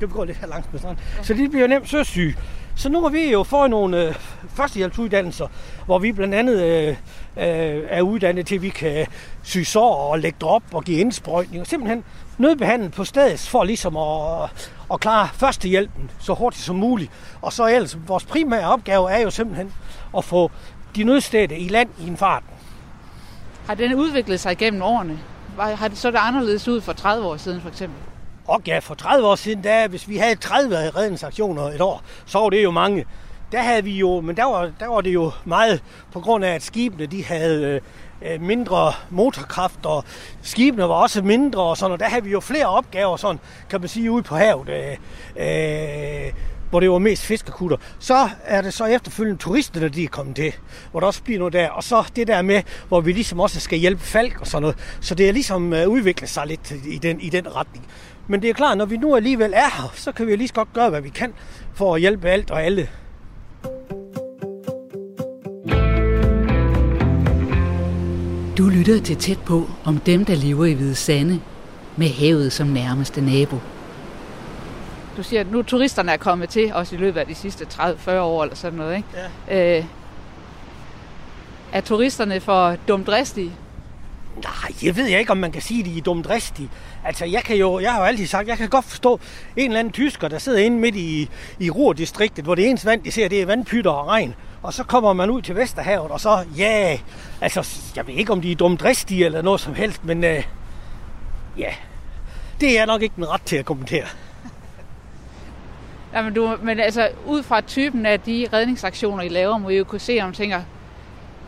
Det går lidt her langs med stranden. Ja. Så de bliver jo nemt søsyge. Så nu har vi jo fået nogle øh, førstehjælpsuddannelser, hvor vi blandt andet øh, øh, er uddannet til, at vi kan sy sår og lægge drop og give indsprøjtning. Og simpelthen nødbehandle på stedet for ligesom at, at klare førstehjælpen så hurtigt som muligt. Og så ellers, vores primære opgave er jo simpelthen at få de nødstedte i land i en fart. Har den udviklet sig gennem årene? Har det så det anderledes ud for 30 år siden for eksempel? Og ja, for 30 år siden, der, hvis vi havde 30 redningsaktioner et år, så var det jo mange. Der havde vi jo, men der var, der var det jo meget på grund af, at skibene de havde øh, øh mindre motorkraft, og skibene var også mindre, og sådan, og der havde vi jo flere opgaver, sådan, kan man sige, ude på havet. Øh, øh, hvor det var mest fiskekutter. Så er det så efterfølgende turisterne, de er kommet til, hvor der også bliver noget der. Og så det der med, hvor vi ligesom også skal hjælpe falk og sådan noget. Så det er ligesom øh, udviklet sig lidt i den, i den retning. Men det er klart, når vi nu alligevel er her, så kan vi lige så godt gøre, hvad vi kan for at hjælpe alt og alle. Du lytter til tæt på om dem, der lever i Hvide Sande, med havet som nærmeste nabo. Du siger, nu turisterne er kommet til, også i løbet af de sidste 30-40 år eller sådan noget. Ikke? Ja. Øh, er turisterne for dumdristige? Nej, jeg ved ikke, om man kan sige, at de er dumdristige. Altså, jeg, kan jo, jeg har jo altid sagt, jeg kan godt forstå en eller anden tysker, der sidder inde midt i, i Ruhrdistriktet, hvor det eneste vand, de ser, det er vandpytter og regn. Og så kommer man ud til Vesterhavet, og så, ja, altså, jeg ved ikke, om de er dumdristige eller noget som helst, men øh, ja, det er nok ikke den ret til at kommentere. Jamen, du, men altså, ud fra typen af de redningsaktioner, I laver, må I jo kunne se, om tænker,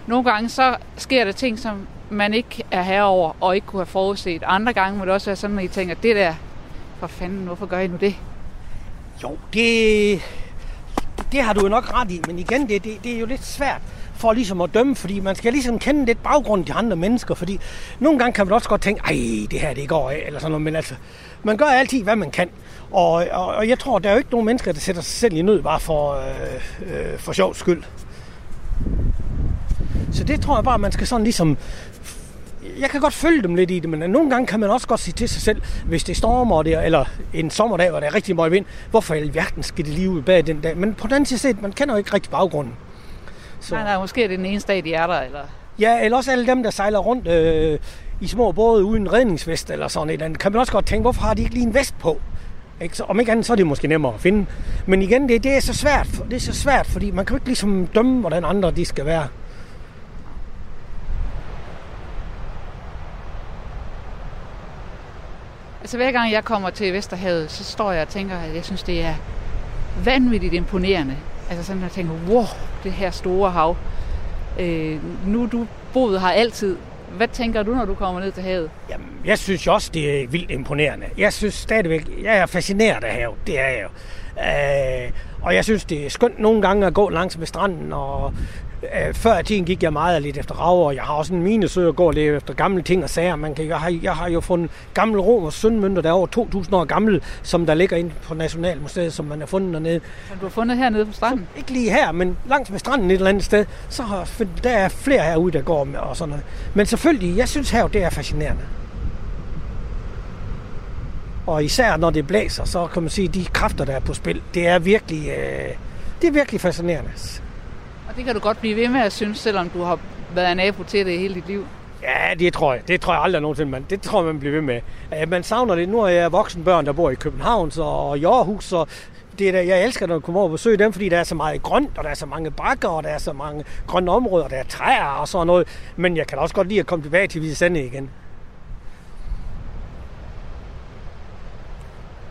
nogle gange så sker der ting, som man ikke er herover og ikke kunne have forudset. Andre gange må det også være sådan, at I tænker, det der, for fanden, hvorfor gør I nu det? Jo, det, det har du jo nok ret i, men igen, det, det, det er jo lidt svært for ligesom at dømme, fordi man skal ligesom kende lidt baggrunden til andre mennesker, fordi nogle gange kan man også godt tænke, ej, det her det går af, eller sådan noget, men altså, man gør altid, hvad man kan. Og, og, og jeg tror, der er jo ikke nogen mennesker, der sætter sig selv i nød bare for, øh, øh, for sjov skyld. Så det tror jeg bare, man skal sådan ligesom... Jeg kan godt følge dem lidt i det, men nogle gange kan man også godt sige til sig selv, hvis det stormer, der, eller en sommerdag, hvor der er rigtig meget vind, hvorfor i alverden skal det lige ud bag den dag? Men på den anden side, man kender jo ikke rigtig baggrunden. Så. Nej, nej, måske er det den ene dag, de er der, eller... Ja, eller også alle dem, der sejler rundt øh, i små både uden redningsvest eller sådan et eller andet, kan man også godt tænke, hvorfor har de ikke lige en vest på? Ikke? Så, om ikke andet, så er det måske nemmere at finde. Men igen, det, det, er så svært, det er så svært, fordi man kan jo ikke ligesom dømme, hvordan andre de skal være. Altså hver gang jeg kommer til Vesterhavet, så står jeg og tænker, at jeg synes, det er vanvittigt imponerende. Altså sådan, at jeg tænker, wow, det her store hav. Øh, nu du boet her altid. Hvad tænker du, når du kommer ned til havet? Jamen, jeg synes også, det er vildt imponerende. Jeg synes stadigvæk, jeg er fascineret af havet. Det er jeg jo. Øh, og jeg synes, det er skønt nogle gange at gå langs med stranden og før i tiden gik jeg meget lidt efter og jeg har også en minesø og går lidt efter gamle ting og sager. Man kan, jeg, har, jeg har jo fundet gamle romers søndmønter, der er over 2.000 år gamle, som der ligger inde på Nationalmuseet, som man har fundet dernede. Som du har fundet hernede på stranden? Ikke lige her, men langs med stranden et eller andet sted. Så har, der er flere herude, der går med og sådan noget. Men selvfølgelig, jeg synes her, det er fascinerende. Og især når det blæser, så kan man sige, at de kræfter, der er på spil, det er virkelig, øh, det er virkelig fascinerende. Og det kan du godt blive ved med at synes, selvom du har været nabo til det hele dit liv. Ja, det tror jeg. Det tror jeg aldrig nogensinde, man. Det tror jeg, man bliver ved med. Man savner det. Nu er jeg voksen børn, der bor i København og i Aarhus, og det er der, jeg elsker, når jeg kommer over og besøge dem, fordi der er så meget grønt, og der er så mange bakker, og der er så mange grønne områder, der er træer og sådan noget. Men jeg kan også godt lide at komme tilbage til Hvide Sande igen.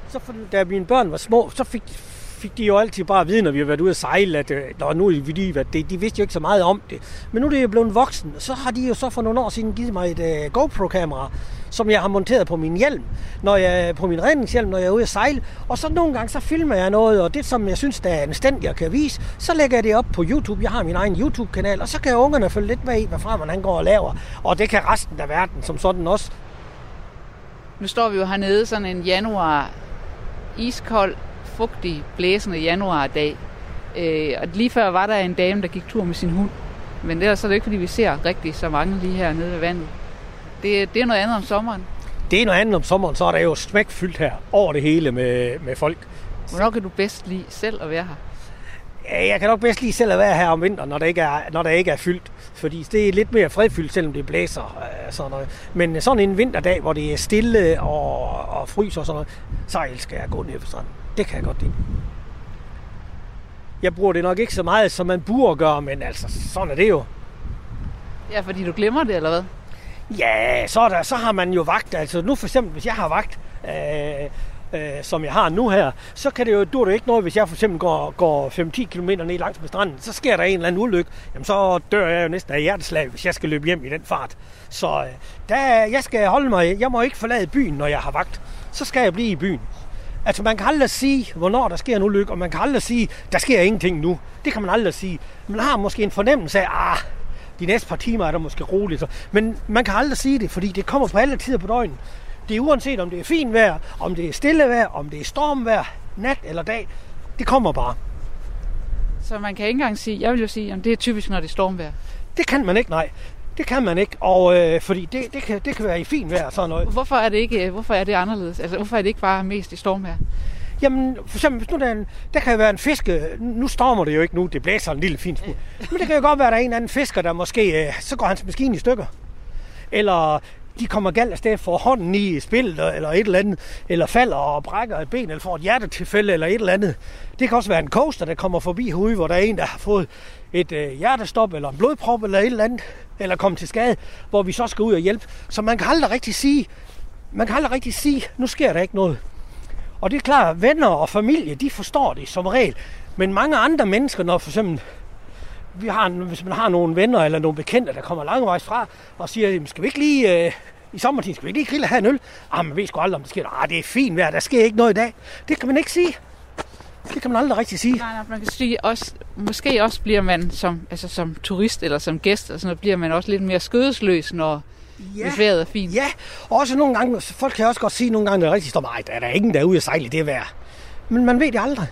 Så for, da mine børn var små, så fik, fik de jo altid bare at vide, når vi har været ude at sejle, at øh, Nå, nu er vi lige været det. De vidste jo ikke så meget om det. Men nu er det jo blevet voksen, så har de jo så for nogle år siden givet mig et uh, GoPro-kamera, som jeg har monteret på min hjelm, når jeg, på min redningshjelm, når jeg er ude at sejle. Og så nogle gange, så filmer jeg noget, og det som jeg synes, der er anstændigt, jeg kan vise, så lægger jeg det op på YouTube. Jeg har min egen YouTube-kanal, og så kan ungerne følge lidt med i, hvad frem han går og laver. Og det kan resten af verden som sådan også. Nu står vi jo hernede sådan en januar iskold, fugtig, blæsende januardag. Øh, og lige før var der en dame, der gik tur med sin hund. Men ellers er det ikke, fordi vi ser rigtig så mange lige her nede ved vandet. Det, det er noget andet om sommeren. Det er noget andet om sommeren, så er der jo smækfyldt her over det hele med, med folk. Hvornår kan du bedst lide selv at være her? Ja, jeg kan nok bedst lige selv at være her om vinteren, når der ikke er, når der ikke er fyldt. Fordi det er lidt mere fredfyldt, selvom det blæser. Øh, sådan noget. Men sådan en vinterdag, hvor det er stille og, og fryser og sådan noget, så elsker jeg at gå ned på stranden. Det kan jeg godt lide. Jeg bruger det nok ikke så meget, som man burde gøre, men altså, sådan er det jo. Ja, fordi du glemmer det, eller hvad? Ja, så, der, så har man jo vagt. Altså nu for eksempel, hvis jeg har vagt, øh, øh, som jeg har nu her, så kan det jo, du det ikke noget, hvis jeg for eksempel går, går 5-10 km ned langs med stranden, så sker der en eller anden ulykke, jamen så dør jeg jo næsten af hjerteslag, hvis jeg skal løbe hjem i den fart. Så øh, der, jeg skal holde mig, jeg må ikke forlade byen, når jeg har vagt. Så skal jeg blive i byen. Altså man kan aldrig sige, hvornår der sker en ulykke, og man kan aldrig sige, der sker ingenting nu. Det kan man aldrig sige. Man har måske en fornemmelse af, ah, de næste par timer er der måske roligt. Men man kan aldrig sige det, fordi det kommer på alle tider på døgnet. Det er uanset om det er fint vejr, om det er stille vejr, om det er stormvejr, nat eller dag. Det kommer bare. Så man kan ikke engang sige, jeg vil jo sige, at det er typisk, når det er stormvejr. Det kan man ikke, nej. Det kan man ikke, og øh, fordi det, det, kan, det kan være i fint vejr sådan noget. Hvorfor er det ikke, hvorfor er det anderledes? Altså, hvorfor er det ikke bare mest i stormvejr? Jamen, for eksempel, hvis nu der, en, der kan være en fiske, nu stormer det jo ikke nu, det blæser en lille fin smule. Men det kan jo godt være, at der er en anden fisker, der måske, øh, så går hans maskine i stykker. Eller de kommer galt afsted for hånden i spillet, eller et eller andet, eller falder og brækker et ben, eller får et hjertetilfælde, eller et eller andet. Det kan også være en coaster, der kommer forbi herude, hvor der er en, der har fået et øh, hjertestop, eller en blodprop, eller et eller andet, eller komme til skade, hvor vi så skal ud og hjælpe. Så man kan aldrig rigtig sige, man kan aldrig rigtig sige, nu sker der ikke noget. Og det er klart, venner og familie, de forstår det som regel. Men mange andre mennesker, når for eksempel vi har, hvis man har nogle venner eller nogle bekendte, der kommer langvejs fra og siger, skal vi ikke lige, øh, i sommertiden, skal vi ikke lige grille have en øl? Ah, man ved sgu aldrig, om det sker. Ah, det er fint vejr, der sker ikke noget i dag. Det kan man ikke sige. Det kan man aldrig rigtig sige. Nej, nej, man kan sige også, måske også bliver man som, altså som turist eller som gæst, eller sådan noget, bliver man også lidt mere skødesløs, når, ja, hvis vejret er fint. Ja, og også nogle gange, folk kan også godt sige nogle gange, når det er rigtig står, nej, der er der ingen, der er ude at sejle i det vejr. Men man ved det aldrig.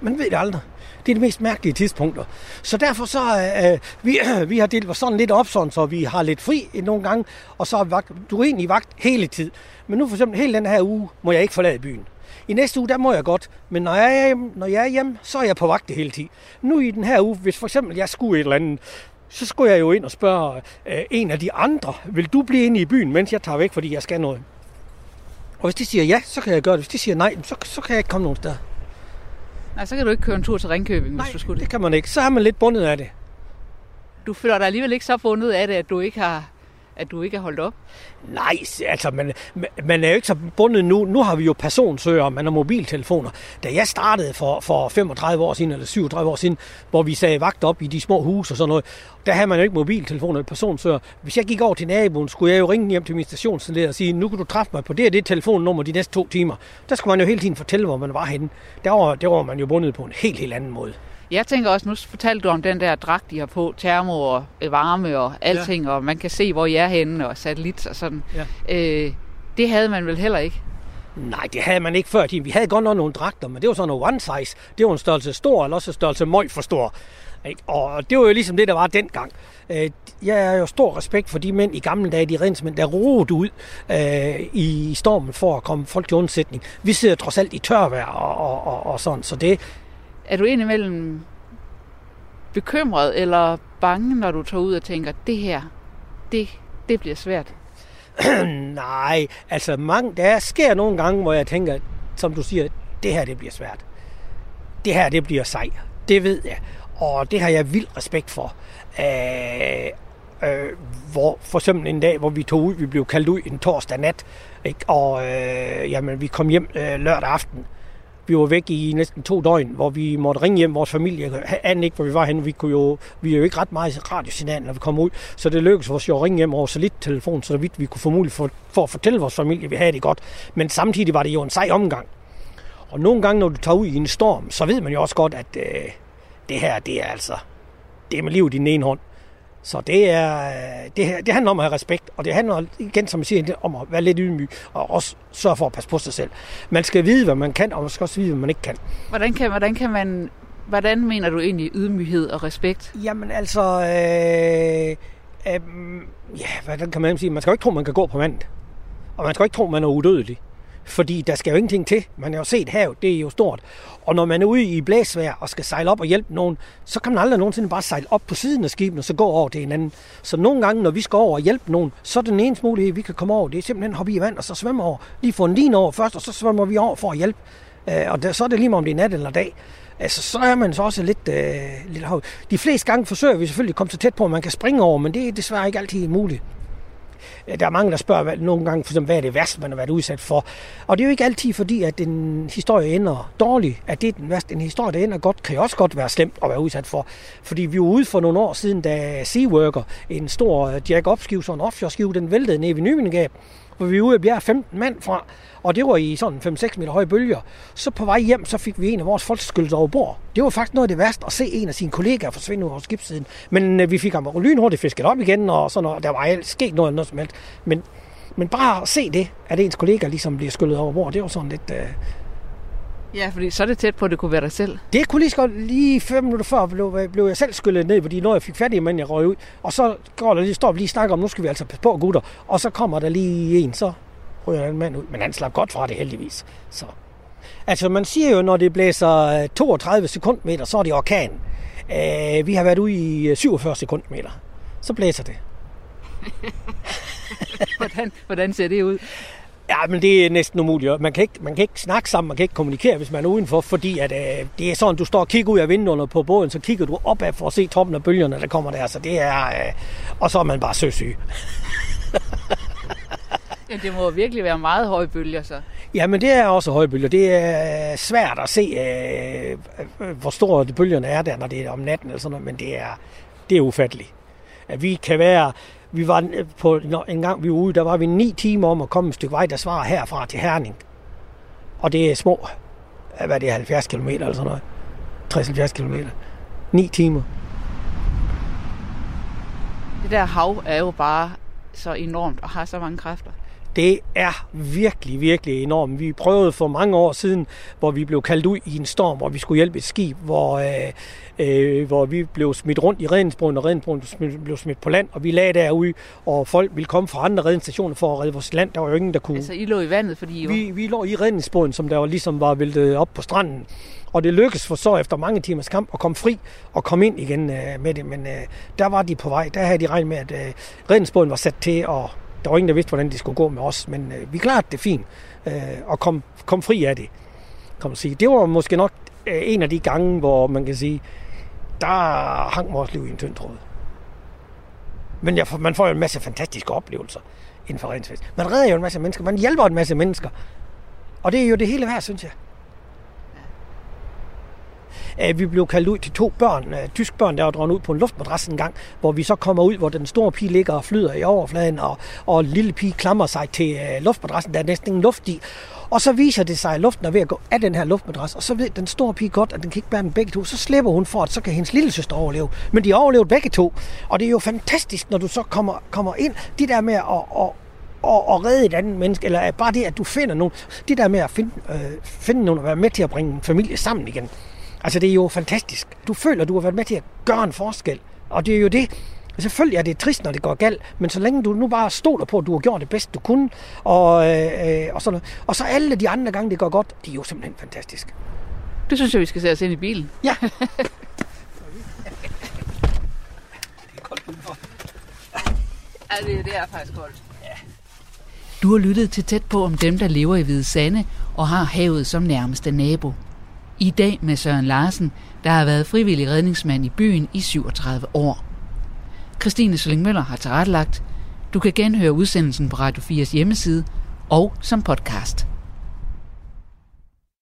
Man ved det aldrig. Det er de mest mærkelige tidspunkter. Så derfor så, øh, vi, øh, vi har delt sådan lidt op, sådan, så vi har lidt fri nogle gange, og så er vagt, du er egentlig vagt hele tid. Men nu for eksempel hele den her uge, må jeg ikke forlade byen. I næste uge, der må jeg godt, men når jeg er hjemme, når jeg er hjemme så er jeg på vagt det hele tiden. Nu i den her uge, hvis for eksempel jeg skulle et eller andet, så skulle jeg jo ind og spørge øh, en af de andre, vil du blive inde i byen, mens jeg tager væk, fordi jeg skal noget? Og hvis de siger ja, så kan jeg gøre det. Hvis de siger nej, så, så kan jeg ikke komme nogen steder. Nej, så kan du ikke køre en tur til Ringkøbing, Nej, hvis du skulle det kan man ikke. Så er man lidt bundet af det. Du føler dig alligevel ikke så bundet af det, at du ikke har at du ikke er holdt op? Nej, altså, man, man er jo ikke så bundet nu. Nu har vi jo personsøger, man har mobiltelefoner. Da jeg startede for, for 35 år siden, eller 37 år siden, hvor vi sagde vagt op i de små huse og sådan noget, der havde man jo ikke mobiltelefoner eller personsøger. Hvis jeg gik over til naboen, skulle jeg jo ringe hjem til min stationsleder og sige, nu kan du træffe mig på det og det telefonnummer de næste to timer. Der skulle man jo hele tiden fortælle, hvor man var henne. Der var, der var man jo bundet på en helt, helt anden måde. Jeg tænker også, nu fortalte du om den der dragt, de har på, termo og øh, varme og alting, ja. og man kan se, hvor jeg er henne, og satellit og sådan. Ja. Øh, det havde man vel heller ikke? Nej, det havde man ikke før. Vi havde godt nok nogle dragter, men det var sådan noget one size. Det var en størrelse stor, eller også en størrelse møg for stor. Og det var jo ligesom det, der var dengang. Øh, Jeg er jo stor respekt for de mænd i gamle dage, de rensmænd, der roede ud øh, i stormen for at komme folk til undsætning. Vi sidder trods alt i tørvejr og, og, og, og sådan, så det, er du indimellem bekymret eller bange, når du tager ud og tænker, det her, det, det bliver svært? Nej, altså mange, der sker nogle gange, hvor jeg tænker, som du siger, det her det bliver svært. Det her det bliver sej. Det ved jeg. Og det har jeg vild respekt for. Æh, øh, hvor for eksempel en dag, hvor vi tog ud, vi blev kaldt ud en torsdag nat, ikke? og øh, jamen, vi kom hjem øh, lørdag aften. Vi var væk i næsten to døgn, hvor vi måtte ringe hjem vores familie. Anden ikke, hvor vi var henne. Vi, kunne jo, vi er jo ikke ret meget i radiosignal, når vi kom ud. Så det lykkedes os jo at ringe hjem over så lidt telefon, så vidt vi kunne få mulighed for, for at fortælle vores familie, at vi havde det godt. Men samtidig var det jo en sej omgang. Og nogle gange, når du tager ud i en storm, så ved man jo også godt, at øh, det her, det er altså, det er med livet i den ene hånd. Så det, er, øh, det, det handler om at have respekt, og det handler igen, som jeg siger, om at være lidt ydmyg, og også sørge for at passe på sig selv. Man skal vide, hvad man kan, og man skal også vide, hvad man ikke kan. Hvordan kan, hvordan kan man... Hvordan mener du egentlig ydmyghed og respekt? Jamen altså, øh, øh, ja, hvordan kan man sige? Man skal jo ikke tro, man kan gå på vandet. Og man skal jo ikke tro, man er udødelig. Fordi der skal jo ingenting til. Man har jo set havet, det er jo stort. Og når man er ude i blæsvejr og skal sejle op og hjælpe nogen, så kan man aldrig nogensinde bare sejle op på siden af skibet og så gå over til hinanden. Så nogle gange, når vi skal over og hjælpe nogen, så er den eneste mulighed, vi kan komme over, det er simpelthen at hoppe i vand og så svømme over. Lige få en line over først, og så svømmer vi over for at hjælpe. Øh, og der, så er det lige meget, om det er nat eller dag. Altså, så er man så også lidt, øh, lidt højt. De fleste gange forsøger vi selvfølgelig at komme så tæt på, at man kan springe over, men det er desværre ikke altid muligt. Der er mange, der spørger hvad, nogle gange, for eksempel, hvad er det værste, man har været udsat for? Og det er jo ikke altid fordi, at en historie ender dårligt, at det er den værste. En historie, der ender godt, kan jo også godt være slemt at være udsat for. Fordi vi var ude for nogle år siden, da Seaworker, en stor øh, jack-up-skive, sådan en offshore-skive, den væltede ned ved Nymindegab, hvor vi var ude at bjerge 15 mand fra, og det var i sådan 5-6 meter høje bølger. Så på vej hjem, så fik vi en af vores folk skyllet over bord. Det var faktisk noget af det værste at se en af sine kollegaer forsvinde ud skibssiden. Men øh, vi fik ham lynhurtigt fisket op igen, og sådan noget. der var alt sket noget, noget som helst. Men, men bare at se det, at ens kollega ligesom bliver skyllet over bord, det var sådan lidt... Øh, Ja, fordi så er det tæt på, at det kunne være dig selv. det kunne lige så godt, lige fem minutter før, blev, blev jeg selv skyllet ned, fordi når jeg fik fat i, men jeg røg ud. Og så går der lige, står vi lige snakker om, nu skal vi altså passe på, gutter. Og så kommer der lige en, så ryger en mand ud. Men han slap godt fra det heldigvis. Så. Altså man siger jo, når det blæser øh, 32 sekundmeter, så er det orkan. Øh, vi har været ude i øh, 47 sekundmeter. Så blæser det. Hvordan, hvordan ser det ud? Ja, men det er næsten umuligt. Man kan, ikke, man kan ikke snakke sammen, man kan ikke kommunikere, hvis man er udenfor, fordi at, øh, det er sådan, du står og kigger ud af vinduerne på båden, så kigger du opad for at se toppen af bølgerne, der kommer der. Så det er, øh, og så er man bare søsyg. Ja, det må virkelig være meget høje bølger, så. Ja, men det er også højbølger. Det er svært at se, øh, øh, hvor store bølgerne er der, når det er om natten eller sådan noget, men det er, det er ufatteligt. At vi kan være, vi var øh, på, en gang vi var ude, der var vi ni timer om at komme et stykke vej, der svarer herfra til Herning. Og det er små, øh, hvad er det, 70 km eller sådan noget. 60-70 km. 9 timer. Det der hav er jo bare så enormt og har så mange kræfter. Det er virkelig, virkelig enormt. Vi prøvede for mange år siden, hvor vi blev kaldt ud i en storm, hvor vi skulle hjælpe et skib, hvor, øh, øh, hvor vi blev smidt rundt i redningsbåden, og redningsbåden blev smidt, på land, og vi lagde derude, og folk ville komme fra andre redningsstationer for at redde vores land. Der var jo ingen, der kunne... Altså, I lå i vandet, fordi I jo... Vi, vi lå i redningsbåden, som der var ligesom var væltet op på stranden. Og det lykkedes for så efter mange timers kamp at komme fri og komme ind igen øh, med det. Men øh, der var de på vej. Der havde de regnet med, at øh, redningsbåden var sat til, og der var ingen, der vidste, hvordan de skulle gå med os. Men øh, vi klarede det fint øh, og kom, kom fri af det. Kan man sige. Det var måske nok øh, en af de gange, hvor man kan sige, der hang vores liv i en tynd tråd. Men jeg, man får jo en masse fantastiske oplevelser inden for redningsfest. Man redder jo en masse mennesker. Man hjælper en masse mennesker. Og det er jo det hele værd, synes jeg. Øh, vi blev kaldt ud til to børn, øh, tysk børn, der var drønet ud på en luftmadras en gang, hvor vi så kommer ud, hvor den store pige ligger og flyder i overfladen, og, og en lille pige klamrer sig til øh, luftmadrassen, der er næsten ingen luft i. Og så viser det sig, at luften er ved at gå af den her luftmadras, og så ved den store pige godt, at den kan ikke bære dem begge to. Så slipper hun for, at så kan hendes lille søster overleve. Men de overlevede begge to. Og det er jo fantastisk, når du så kommer, kommer ind, Det der med at, at, og, og redde et andet menneske, eller bare det, at du finder nogen. Det der med at finde, øh, finde nogen og være med til at bringe en familie sammen igen. Altså, det er jo fantastisk. Du føler, at du har været med til at gøre en forskel. Og det er jo det, Selvfølgelig er det trist, når det går galt, men så længe du nu bare stoler på, at du har gjort det bedste, du kunne, og, øh, og, sådan noget. og så alle de andre gange, det går godt, de er jo simpelthen fantastisk. Det synes jeg, vi skal sætte os ind i bilen. Ja. Ja, det, det er faktisk koldt. Du har lyttet til tæt på om dem, der lever i Hvide Sande og har havet som nærmeste nabo. I dag med Søren Larsen, der har været frivillig redningsmand i byen i 37 år. Christine Sølling har tilrettelagt. Du kan genhøre udsendelsen på Radio 4's hjemmeside og som podcast.